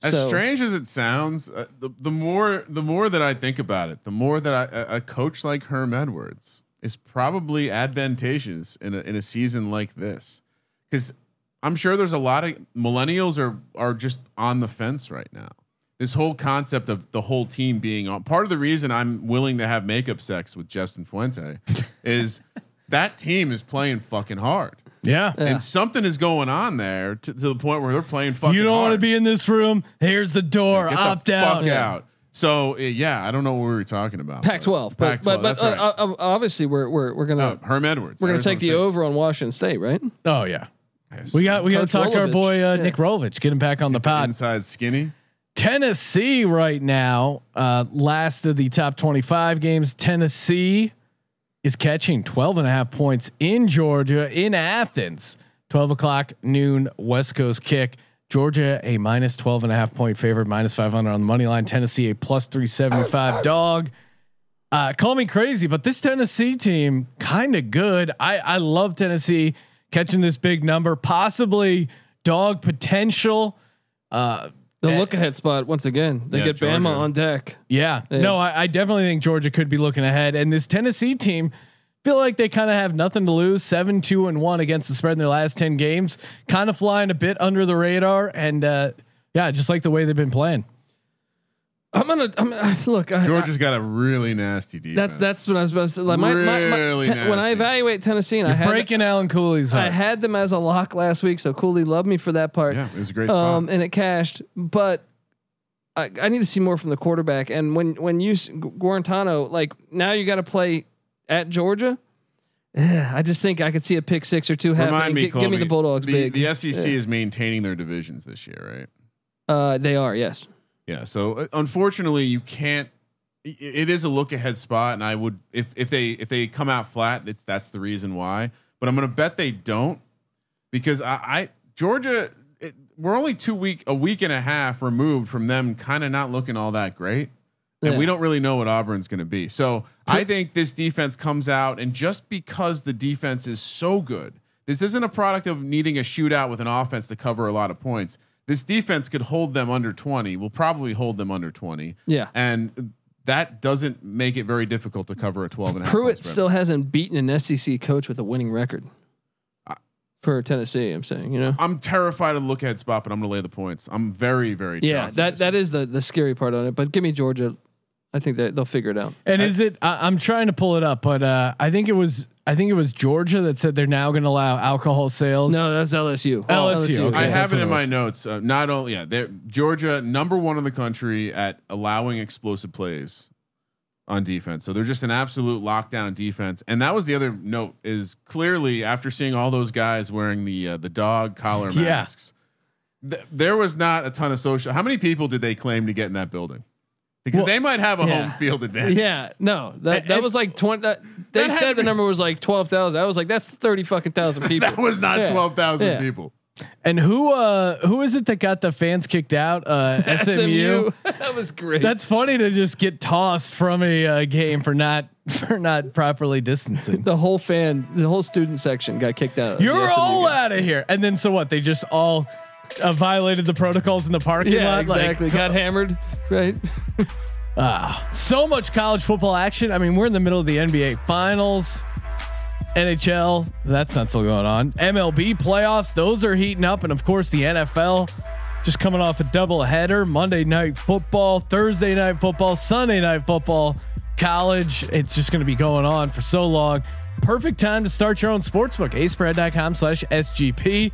As So- strange as it sounds, uh, the, the more the more that I think about it, the more that I, a- a coach like Herm Edwards is probably advantageous in a, in a season like this, because I'm sure there's a lot of millennials are are just on the fence right now. This whole concept of the whole team being on part of the reason I'm willing to have makeup sex with Justin Fuente is that team is playing fucking hard. Yeah. And something is going on there to, to the point where they're playing fucking. You don't want to be in this room. Here's the door. Get Opt the out. fuck out. So uh, yeah, I don't know what we were talking about. Pac-12, but Pac-12, but but that's uh, right. uh, obviously we're we're we're gonna Oh, Herm Edwards. we're gonna Arizona take the State. over on Washington State, right? Oh yeah. Yes. We got we got to Coach talk to our boy uh, Yeah. Nick Rolovich. Get him back on the pod. inside skinny. Tennessee right now, uh, last of the top 25 games. Tennessee is catching 12 and a half points in Georgia in Athens. 12 o'clock noon West Coast kick. Georgia a minus 12 and a half point favorite, minus 500 on the money line. Tennessee a plus 375 dog. Uh, call me crazy, but this Tennessee team kind of good. I I love Tennessee catching this big number, possibly dog potential. Uh, The Eh. look ahead spot once again. They Yeah, get Bama on deck. yeah, Yeah. no, I, I definitely think Georgia could be looking ahead, and this Tennessee team feel like they kind of have nothing to lose. Seven, two, and one against the spread in their last ten games, kind of flying a bit under the radar, and uh, yeah, just like the way they've been playing. I'm gonna. I'm look. I, Georgia's got a really nasty defense. That, that's what I was about to say. Like my, my, my Really ten- when I evaluate Tennessee, and I had Breaking Alan Cooley's I had them as a lock last week, so Cooley loved me for that part. yeah, it was a great um, spot. and it cashed. But I, I need to see more from the quarterback. And when when you s- Gu- Guarantano, like now you got to play at Georgia. Eh, I just think I could see a pick six or two happening. Remind me, Gi- give me Colby, the Bulldogs the, big. The SEC is maintaining their divisions this year, right? uh, they are yes. Yeah. So uh, unfortunately, you can't. It is a look ahead spot, and I would if if they if they come out flat, that's the reason why. But I'm going to bet they don't because I, I Georgia. It, we're only two week a week and a half removed from them kind of not looking all that great. And Yeah. we don't really know what Auburn's going to be. So I think this defense comes out, and just because the defense is so good, this isn't a product of needing a shootout with an offense to cover a lot of points. This defense could hold them under 20. We'll probably hold them under 20. Yeah. And that doesn't make it very difficult to cover a 12 and a half. point Pruitt still hasn't beaten an SEC coach with a winning record for Tennessee. I'm saying, you know. I'm terrified of the look ahead spot, but I'm going to lay the points. I'm very, very Yeah, chalky that this that one. is the the scary part on it. But give me Georgia. I think that they'll figure it out. And is it? I, I'm trying to pull it up, but uh, I think it was. I think it was Georgia that said they're now going to allow alcohol sales. No, that's LSU. LSU, okay. I that's have it in my notes. Uh, not only, yeah, they're Georgia number one in the country at allowing explosive plays on defense. So they're just an absolute lockdown defense. And that was the other note is clearly after seeing all those guys wearing the uh, the dog collar Yeah. masks, th- there was not a ton of social. How many people did they claim to get in that building? Because Well, they might have a yeah. home field advantage. Yeah, no, that that and- was like twenty. That, they That had said the be- number was like twelve thousand. I was like, that's thirty fucking thousand people. That was not Yeah. twelve thousand Yeah. people. And who? Uh, who is it that got the fans kicked out? Uh, SMU. that was great. That's funny to just get tossed from a uh, game for not for not properly distancing. the whole fan, the whole student section got kicked out. of the You're SMU all game. out of here. And then so what? They just all uh, violated the protocols in the parking Yeah, lot. Like, exactly. got hammered, right? Ah, so much college football action. I mean, we're in the middle of the NBA finals. NHL, that's not still going on. MLB playoffs, those are heating up. And of course, the NFL just coming off a double header Monday night football, Thursday night football, Sunday night football, college. It's just going to be going on for so long. Perfect time to start your own sportsbook. aspread.com slash SGP.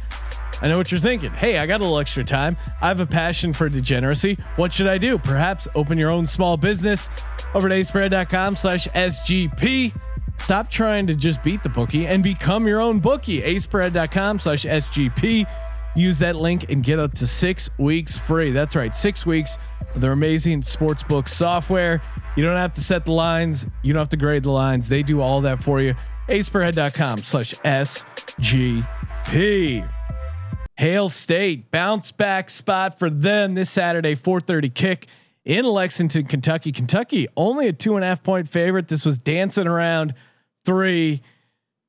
I know what you're thinking. Hey, I got a little extra time. I have a passion for degeneracy. What should I do? Perhaps open your own small business over at aspread.com slash SGP. Stop trying to just beat the bookie and become your own bookie. aspread.com slash SGP. Use that link and get up to six weeks free. That's right, six weeks of their amazing sportsbook software. You don't have to set the lines. You don't have to grade the lines. They do all that for you. aspread.com slash SGP. Hail State bounce back spot for them this Saturday, 4:30 kick in Lexington, Kentucky. Kentucky only a two and a half point favorite. This was dancing around three.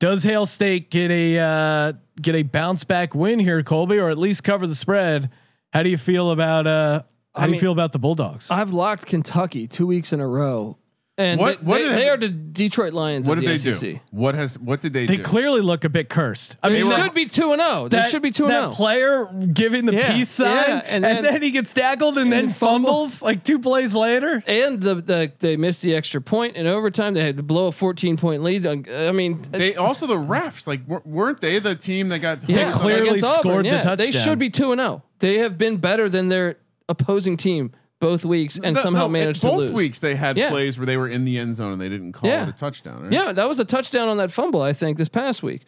Does Hail State get a uh, get a bounce back win here, Colby, or at least cover the spread? How do you feel about uh, how I do you feel about the Bulldogs? I've locked Kentucky two weeks in a row, and What- they, what they, they they- are the Detroit Lions. What of did the they SEC. do? What has what did they, they do? clearly look a bit cursed. I They mean, should be two and zero. They that, should be two and that zero. player giving the Yeah, peace sign, yeah, and, and then, then- he gets tackled and then and fumble. fumbles like two plays later. and the, the they missed the extra point in overtime. They had to blow a 14 point lead. Uh, I mean, uh, They also the refs like weren't they the team that got They yeah, clearly against Auburn, scored the yeah. They should be two and zero. They have been better than their opposing team both weeks, and No, somehow no, managed both to lose. Both weeks they had Yeah. plays where they were in the end zone and they didn't call Yeah. it a touchdown. Right? Yeah, that was a touchdown on that fumble. I think this past week.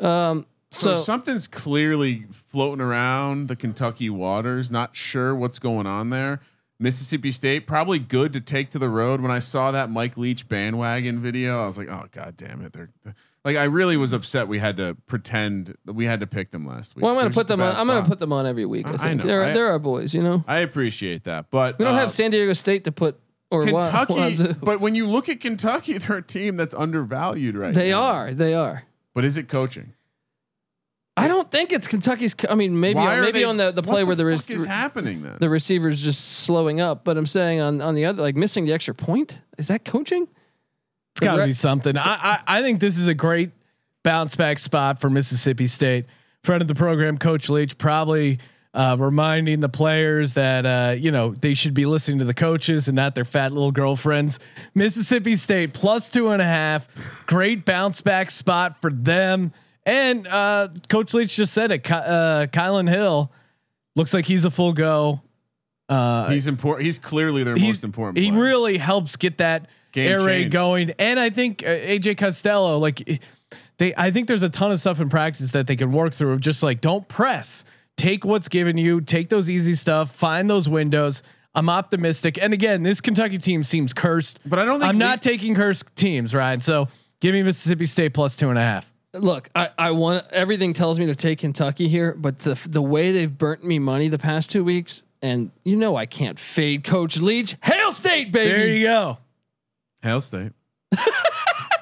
Um, So, so, something's clearly floating around the Kentucky waters. Not sure what's going on there. Mississippi State probably good to take to the road. When I saw that Mike Leach bandwagon video, I was like, oh god damn it! They're like I really was upset. We had to pretend that we had to pick them last week. Well, I'm gonna put them on. I'm gonna put them on every week. I I- I think know. they're I- they're our boys. You know, I appreciate that, but we don't uh, have San Diego State to put or Kentucky. Wazoo. But when you look at Kentucky, they're a team that's undervalued right now. they now. are. They are. But is it coaching? I don't think it's Kentucky's. co- I mean, maybe Why maybe they- on the, the play where there fuck is is happening then. the receivers just slowing up. But I'm saying on on the other, like missing the extra point, is that coaching? It's got to be something. I, I I think this is a great bounce back spot for Mississippi State. Friend of the program, Coach Leach, probably uh, reminding the players that uh, you know they should be listening to the coaches and not their fat little girlfriends. Mississippi State plus two and a half, great bounce back spot for them. And uh, Coach Leach just said it. Uh, Kylan Hill looks like he's a full go. Uh, he's important. He's clearly their he's- most important. He player. really helps get that Game air raid going, and I think uh, KJ Costello, like they, I think there's a ton of stuff in practice that they could work through. Of just like don't press, take what's given you, take those easy stuff, find those windows. I'm optimistic, and again, this Kentucky team seems cursed, But I don't think I'm we- not taking cursed teams, right? So give me Mississippi State plus two and a half. Look, I, I want everything tells me to take Kentucky here, but the the way they've burnt me money the past two weeks, and you know I can't fade Coach Leach. Hail State, baby. There you go. Hail State.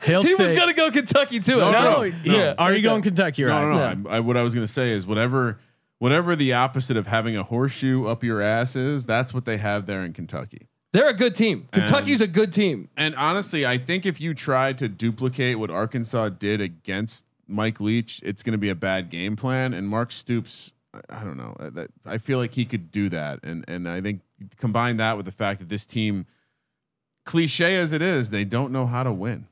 Hail he State. was gonna go Kentucky too. No, I no, no. Yeah. Are you going Kentucky? Right? No, no, no. I, I, what I was going to say is whatever, whatever the opposite of having a horseshoe up your ass is, that's what they have there in Kentucky. They're a good team. Kentucky's a good team. And honestly, I think if you try to duplicate what Arkansas did against Mike Leach, it's going to be a bad game plan. And Mark Stoops, I- I don't know. That I feel like he could do that. And and I think combine that with the fact that this team, cliche as it is, they don't know how to win.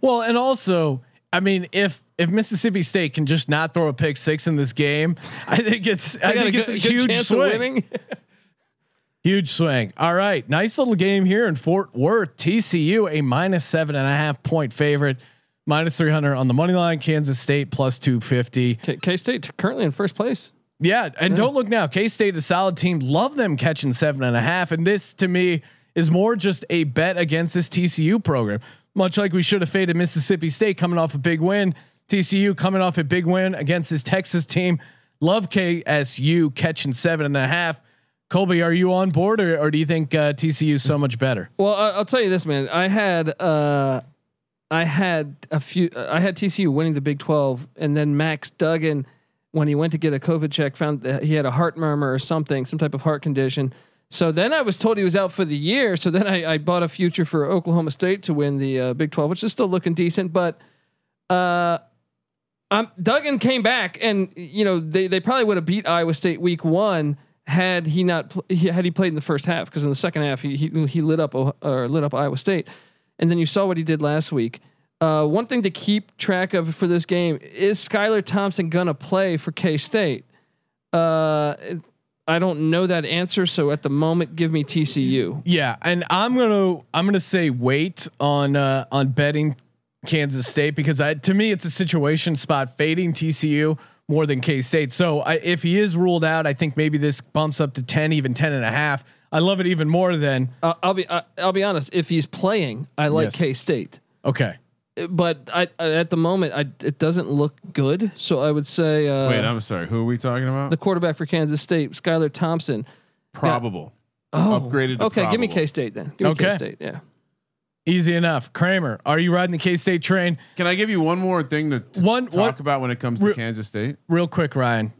Well, and also, I mean, if if Mississippi State can just not throw a pick six in this game, I think it's I They got think a it's good, a good huge of swing. winning. Huge swing. All right, nice little game here in Fort Worth. TCU a minus seven and a half point favorite, minus three hundred on the money line. Kansas State plus two fifty. K State currently in first place. Yeah, and don't look now. K State is a solid team. Love them catching seven and a half. And this to me is more just a bet against this TCU program. Much like we should have faded Mississippi State coming off a big win. TCU coming off a big win against this Texas team. Love KSU catching seven and a half. Colby, are you on board, or, or do you think uh, TCU is so much better? Well, I, I'll tell you this, man. I had uh, I had a few. I had TCU winning the Big Twelve, and then Max Duggan, when he went to get a COVID check, found that he had a heart murmur or something, some type of heart condition. So then I was told he was out for the year. So then I, I bought a future for Oklahoma State to win the uh, Big Twelve, which is still looking decent, but. Uh, Duggan came back, and you know they, they probably would have beat Iowa State week one had he not pl- had he played in the first half because in the second half he, he he lit up or lit up Iowa State, and then you saw what he did last week. Uh, one thing to keep track of for this game is Skylar Thompson gonna play for K State. Uh, I don't know that answer, so at the moment, give me TCU. Yeah, and I'm gonna I'm gonna say wait on uh, on betting Kansas State because I to me it's a situation spot fading TCU more than K State. So I, if he is ruled out, I think maybe this bumps up to ten, even ten and a half. I love it even more than Uh, I'll be I, I'll be honest. If he's playing, I like Yes. K State. okay. But I, I at the moment I it doesn't look good. So I would say uh, Wait, I'm sorry. Who are we talking about? the quarterback for Kansas State, Skylar Thompson. Probable. Oh, Upgraded to okay, give me probable. K State then. Give me Okay. K State. Yeah. Easy enough. Kramer, are you riding the K State train? Can I give you one more thing to t- One- talk one- about when it comes to Re- Kansas State? Real quick, Ryan.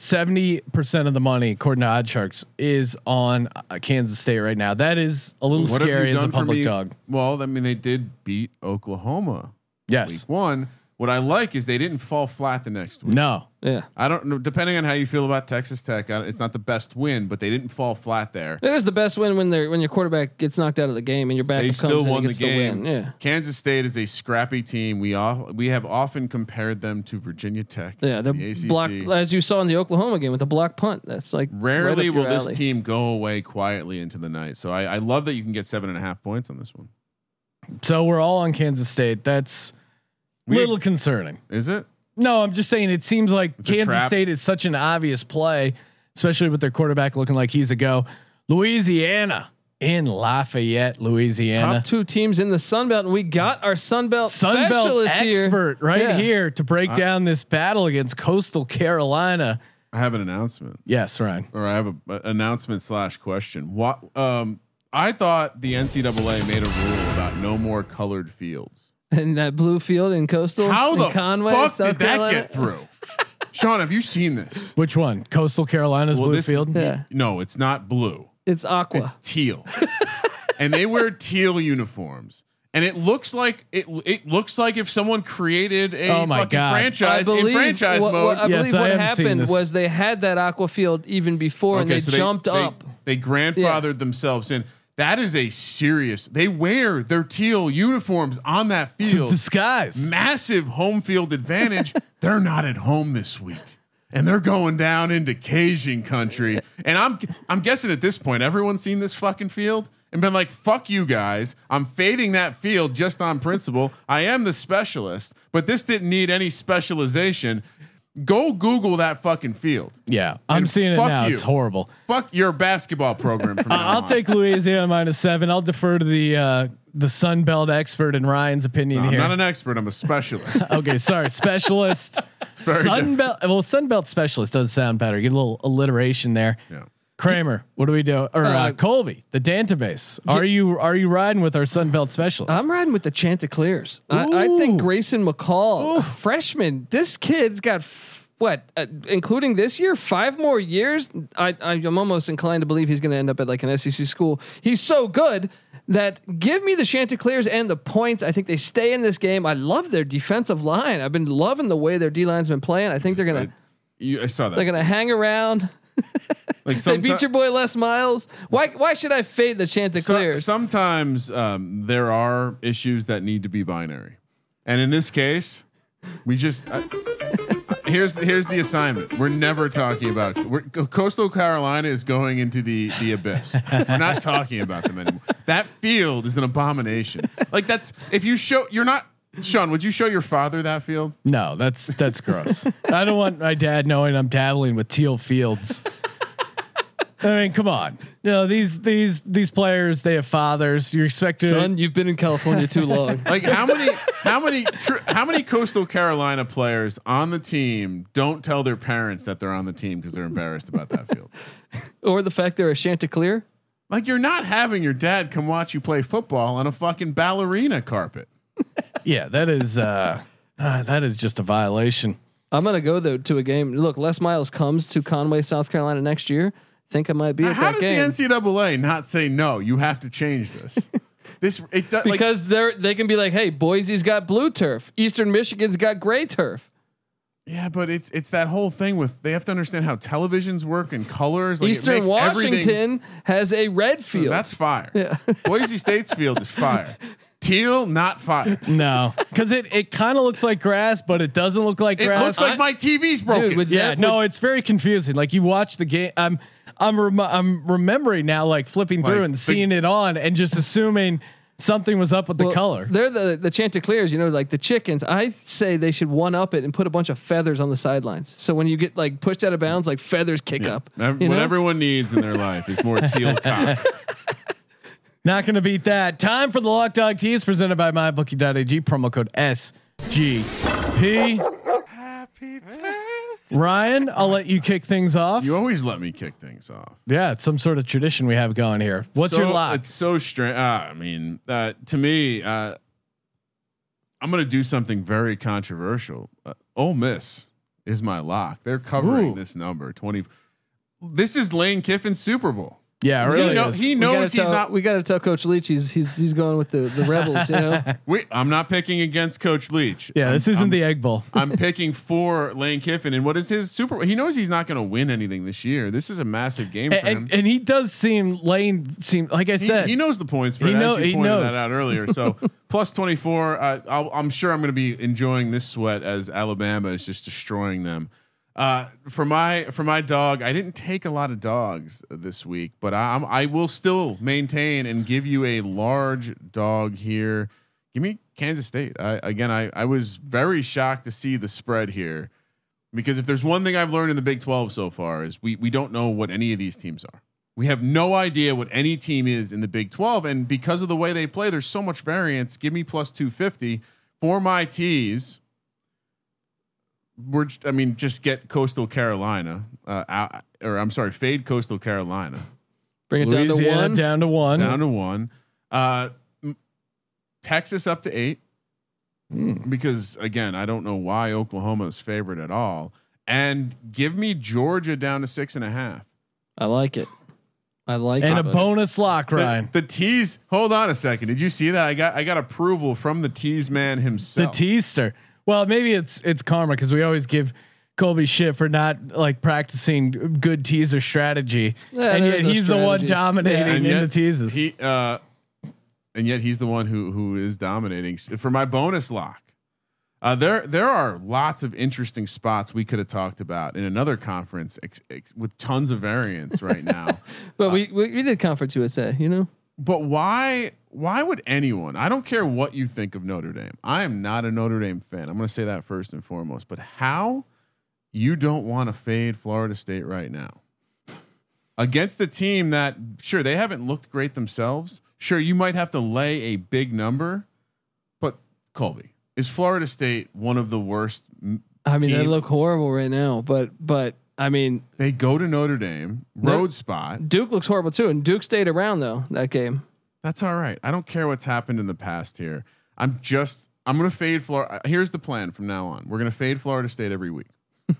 Seventy percent of the money, according to OddsSharks, is on uh, Kansas State right now. That is a little What scary as a public dog. Well, I mean, they did beat Oklahoma Yes. week one. What I like is they didn't fall flat the next week. No. Yeah. I don't know. Depending on how you feel about Texas Tech, it's not the best win, but they didn't fall flat there. It is the best win when they're when your quarterback gets knocked out of the game and your back. They comes still won and the gets game. win. Yeah. Kansas State is a scrappy team. We all we have often compared them to Virginia Tech. Yeah, the, the ACC. block as you saw in the Oklahoma game with the block punt. That's like Rarely right will your this team go away quietly into the night. So I, I love that you can get seven and a half points on this one. So we're all on Kansas State. That's a We- little concerning. Is it? No, I'm just saying it seems like It's Kansas. State is such an obvious play, especially with their quarterback looking like he's a go. Louisiana in Lafayette, Louisiana. Top two teams in the Sun Belt, and we got our Sun Belt Sun Belt specialist here. expert right Yeah. here to break down this battle against Coastal Carolina. I have an announcement, Yes, Ryan. or I have a, a announcement slash question. What? Um, I thought the NCAA made a rule about no more colored fields. In that blue field in Coastal. How in the Conway, fuck South did that Carolina? get through? Sean, have you seen this? Which one? Coastal Carolina's Well, blue this- field. Yeah. No, it's not blue. It's aqua. It's teal, and they wear teal uniforms. And it looks like it. It looks like if someone created a Oh my fucking God. franchise in franchise what, mode. what- I Yes, believe I what haven't seen happened this. was they had that aqua field even before, and they so jumped they, up. They, grandfathered themselves in. That is a serious. They wear their teal uniforms on that It's a field. disguise. Massive home field advantage. they're not at home this week, and they're going down into Cajun country. And I'm I'm guessing at this point everyone's seen this fucking field and been like, "Fuck you guys! I'm fading that field just on principle. I am the specialist, but this didn't need any specialization." Go Google that fucking field. Yeah, I'm seeing it now. you. It's horrible. Fuck your basketball program. I'll take Louisiana minus seven. I'll defer to the uh, the Sun Belt expert and Ryan's opinion here. I'm not an expert. I'm a specialist. okay, sorry, specialist. Sun different. Belt. Well, Sun Belt specialist does sound better. Get a little alliteration there. yeah. Kramer, what do we do? Or uh, Uh, Colby, the database. Are you are you riding with our Sun Belt specialist? I'm riding with the Chanticleers. I, I think Grayson McCall, freshman, this kid's got f- what, uh, including this year, five more years. I, I'm almost inclined to believe he's going to end up at like an SEC school. He's so good that give me the Chanticleers and the points. I think they stay in this game. I love their defensive line. I've been loving the way their D line's been playing. I think they're gonna You, I saw that. they're gonna hang around. like They beat your boy Les Miles. Why why should I fade the so- sometimes um, there are issues that need to be binary, and in this case, we just. Uh, Here's here's the assignment. We're never talking about we're, Coastal Carolina is going into the the abyss. We're not talking about them anymore. That field is an abomination. Like that's if you show you're not Sean. Would you show your father that field? no, that's that's gross. I don't want my dad knowing I'm dabbling with teal fields. I mean, come on. You know these these these players. They have fathers. You're to Son, you've been in California too long. Like how many how many tr- how many Coastal Carolina players on the team don't tell their parents that they're on the team because they're embarrassed about that field? or the fact they're a Chanticleer. Like you're not having your dad come watch you play football on a fucking ballerina carpet. Yeah, that is uh, uh, that is just a violation. I'm gonna go though to a game. Look, Les Miles comes to Conway, South Carolina next year. Think I might be at How that does game the NCAA not say no? You have to change this. this it does like because they're they can be like, hey, Boise's got blue turf, Eastern Michigan's got gray turf, yeah, but it's it's that whole thing with they have to understand how televisions work and colors. Like it Eastern makes everything- Washington has a red field. That's fire. Boise State's field is fire. Teal, not fire. No, because it it kind of looks like grass, but it doesn't look like It grass. It looks like my TV's broken. with yeah, that- no, it's very confusing. Like you watch the game, I'm I'm rem- I'm remembering now, like flipping through Like, and the- seeing it on, and just assuming something was up with the color. They're the the Chanticleers, you know, like the chickens. I say they should one up it and put a bunch of feathers on the sidelines. So when you get like pushed out of bounds, like feathers kick up. Ev- what know? everyone needs in their life is more teal cock. Not going to beat that. Time for the Lock Dog Tees presented by MyBookie.ag. Promo code SGP. Happy birthday. Ryan, I'll let you kick things off. You always let me kick things off. yeah, it's some sort of tradition we have going here. What's So- your lock? It's so strange. Uh, I mean, uh, to me, uh, I'm going to do something very controversial. Uh, Ole Miss is my lock. They're covering Ooh. this number twenty. This is Lane Kiffin's Super Bowl. Yeah, it You really know- he knows he's tell- not. We got to tell Coach Leach he's he's he's going with the the rebels. You know, Wait, I'm not picking against Coach Leach. yeah, I'm- this isn't I'm- the Egg Bowl. I'm picking for Lane Kiffin, and what is his super? He knows he's not going to win anything this year. This is a massive game for And, him. and, and he does seem Lane seem like I said. he knows the points spread. He as know- you he pointed knows. that out earlier. So plus 24. Uh, I'll, I'm sure I'm going to be enjoying this sweat as Alabama is just destroying them. Uh, for my for my dog, I didn't take a lot of dogs this week, but I, I'm I will still maintain and give you a large dog here. Give me Kansas State. I, again, I I was very shocked to see the spread here because if there's one thing I've learned in the Big 12 so far is we we don't know what any of these teams are. We have no idea what any team is in the Big 12. And because of the way they play, there's so much variance. Give me plus 250 for my tees. We're, j- I mean, just get Coastal Carolina, uh, out, or I'm sorry, fade Coastal Carolina Bring it down to one. down to one. down to one. Uh, Texas up to eight. Because again, I don't know why Oklahoma is favored at all. And give me Georgia down to six and a half. I like it. I like and it. And a bonus lock, The, Ryan. the tease. Hold on a second. Did you see that? I got I got approval from the tease man himself. The himself. Teaster. Well, maybe it's it's karma because we always give Colby shit for not like practicing good teaser strategy, Yeah, and yet there's no he's the one dominating Yeah. in yet the teases. He uh, and yet he's the one who who is dominating for my bonus lock. Uh, there there are lots of interesting spots we could have talked about in another conference ex, ex, with tons of variance right now. but we, we we did conference USA. You know. But why why would anyone? I don't care what you think of Notre Dame. I am not a Notre Dame fan. I'm going to say that first and foremost. But how you don't want to fade Florida State right now against a team that sure they haven't looked great themselves. Sure, you might have to lay a big number, but Colby is Florida State one of the worst. m- I mean, they look horrible right now. But but I mean, They go to Notre Dame road spot. Duke looks horrible too, and Duke stayed around though that game. That's all right. I don't care what's happened in the past here. I'm just I'm gonna fade Florida. Uh, here's the plan from now on. We're gonna fade Florida State every week.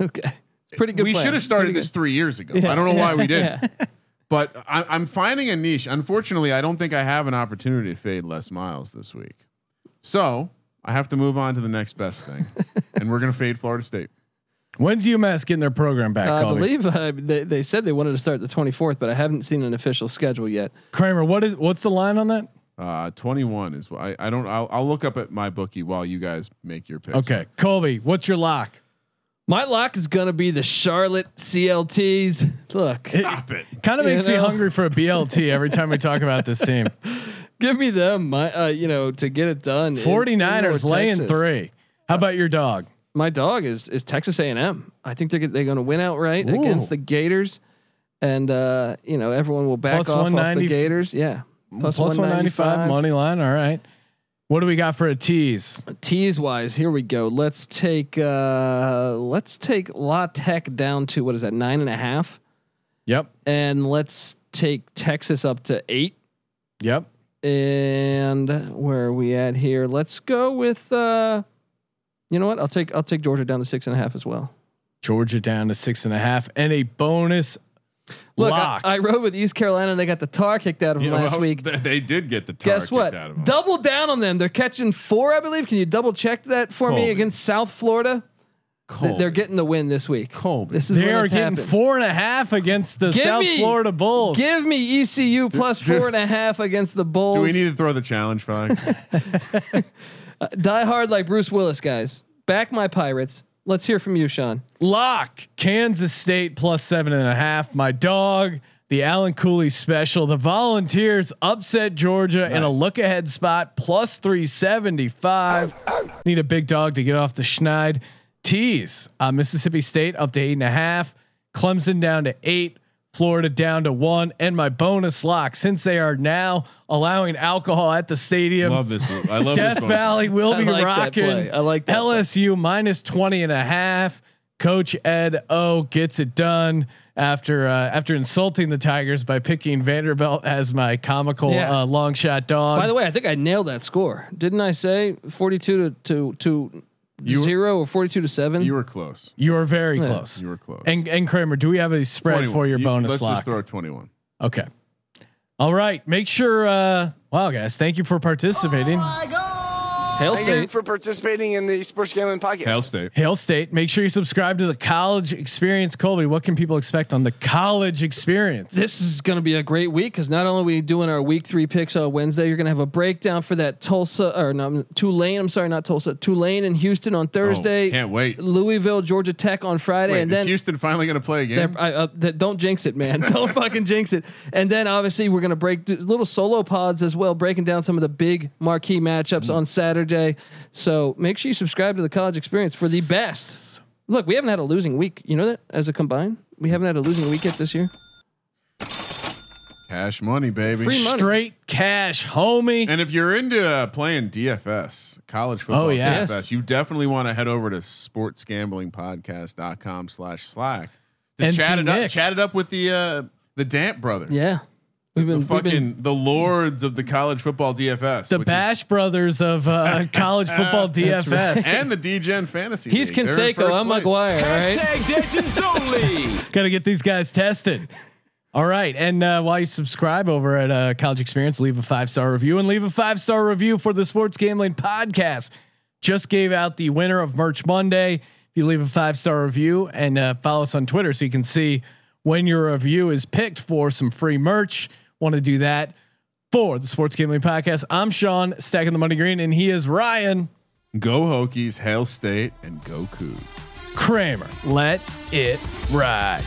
Okay, pretty good. we should have started this three years ago. I don't know why we didn't. Yeah. But I, I'm finding a niche. Unfortunately, I don't think I have an opportunity to fade Les Miles this week. So I have to move on to the next best thing, and we're gonna fade Florida State. When's UMass getting their program back? I Colby? believe uh, they, they said they wanted to start the 24th, but I haven't seen an official schedule yet. Kramer, what is what's the line on that? Uh, 21 is what I, I don't. I'll, I'll look up at my bookie while you guys make your picks. Okay, Colby, what's your lock? My lock is gonna be the Charlotte CLTs. Look, Stop it. Kind of You makes me hungry for a BLT every time we talk about this team. give me them. My, uh, you know, to get it done. in- in 49ers North laying Texas. three. How about your dog? My dog is is Texas A and M. I think they're they're going to win outright Ooh. against the Gators, and uh, you know everyone will back Plus off off the Gators. Yeah, Plus 195 money line. All right. What do we got for a tease? Tease wise, here we go. Let's take uh let's take La Tech down to what is that nine and a half, Yep. and let's take Texas up to eight. Yep. And where are we at here? Let's go with uh you know what? I'll take I'll take Georgia down to six and a half as well. Georgia down to six and a half and a bonus Look, I. I rode with East Carolina and they got the tar kicked out of them Yeah, last well, week. th- they did get the tar Guess kicked what? out of them. Double down on them. They're catching four, I believe. Can you double check that for me against South Florida? Colby. They're getting the win this week. Colby. This is they are getting happened. four and a half against the Give South me- Florida Bulls. Give me ECU plus do- four and a half against the Bulls. Do we need to throw the challenge flag? Die hard like Bruce Willis, guys. Back my Pirates. Let's hear from you, Sean. Lock Kansas State plus seven and a half. My dog, the Alan Cooley special. The Volunteers upset Georgia in a look ahead spot plus 375. Need a big dog to get off the schneid. Tease uh, Mississippi State up to eight and a half. Clemson down to eight. Florida down to one. And my bonus lock since they are now allowing alcohol at the stadium. Love this. I love Death this. bonus. Valley will I be like rocking. I like that play. LSU minus 20 and a half. Coach Ed O gets it done after uh, after insulting the Tigers by picking Vanderbilt as my comical Yeah. uh, long shot dog. By the way, I think I nailed that score. Didn't I say 42 to, to, to You were- zero or 42 to seven? You were close. you were very close. You were close. And and Kramer, do we have a spread 21. for your You- bonus Let's lock? just throw 21. okay. All right. Make sure. Uh, wow, guys, thank you for participating. Hail Thank you State. for participating in the Sports Gambling Podcast. Hail State. Hail State. Make sure you subscribe to the College Experience. Colby, what can people expect on the College Experience? This is going to be a great week because not only are we doing our week three picks on Wednesday, you're going to have a breakdown for that Tulsa or no, Tulane. I'm sorry, not Tulsa. Tulane and Houston on Thursday. Oh, can't wait. Louisville, Georgia Tech on Friday, Wait, and is then Houston finally going to play again. I, uh, th- don't jinx it, man. don't fucking jinx it. And then obviously we're gonna break do little solo pods as well, breaking down some of the big marquee matchups Mm. on Saturday. So make sure you subscribe to the College Experience for the best. Look, we haven't had a losing week. You know that as a combined, we haven't had a losing week yet this year. Cash money, baby. Free money. Straight cash, homie. And if you're into uh, playing DFS, college football Oh, yeah. DFS, you definitely want to head over to sportsgamblingpodcast.com slash slack to And chat see it up, chat it up with the uh, the Damp brothers. Yeah, we've The been, we've fucking been the lords of the college football DFS. the Bash is, Brothers of uh, college football DFS. right. and the DGen fantasy. he's League. They're in Canseco. first I'm place. McGwire. All right. Legends only. Got to get these guys tested. All right, and uh, while you subscribe over at uh, College Experience, leave a five star review and leave a five star review for the Sports Gambling Podcast. Just gave out the winner of Merch Monday. If you leave a five star review and uh, follow us on Twitter, so you can see when your review is picked for some free merch. Want to do that for the Sports Gambling Podcast? I'm Sean, stacking the money green, and he is Ryan Go Hokies, Hail State, and go Cougs. Kramer. Let it ride.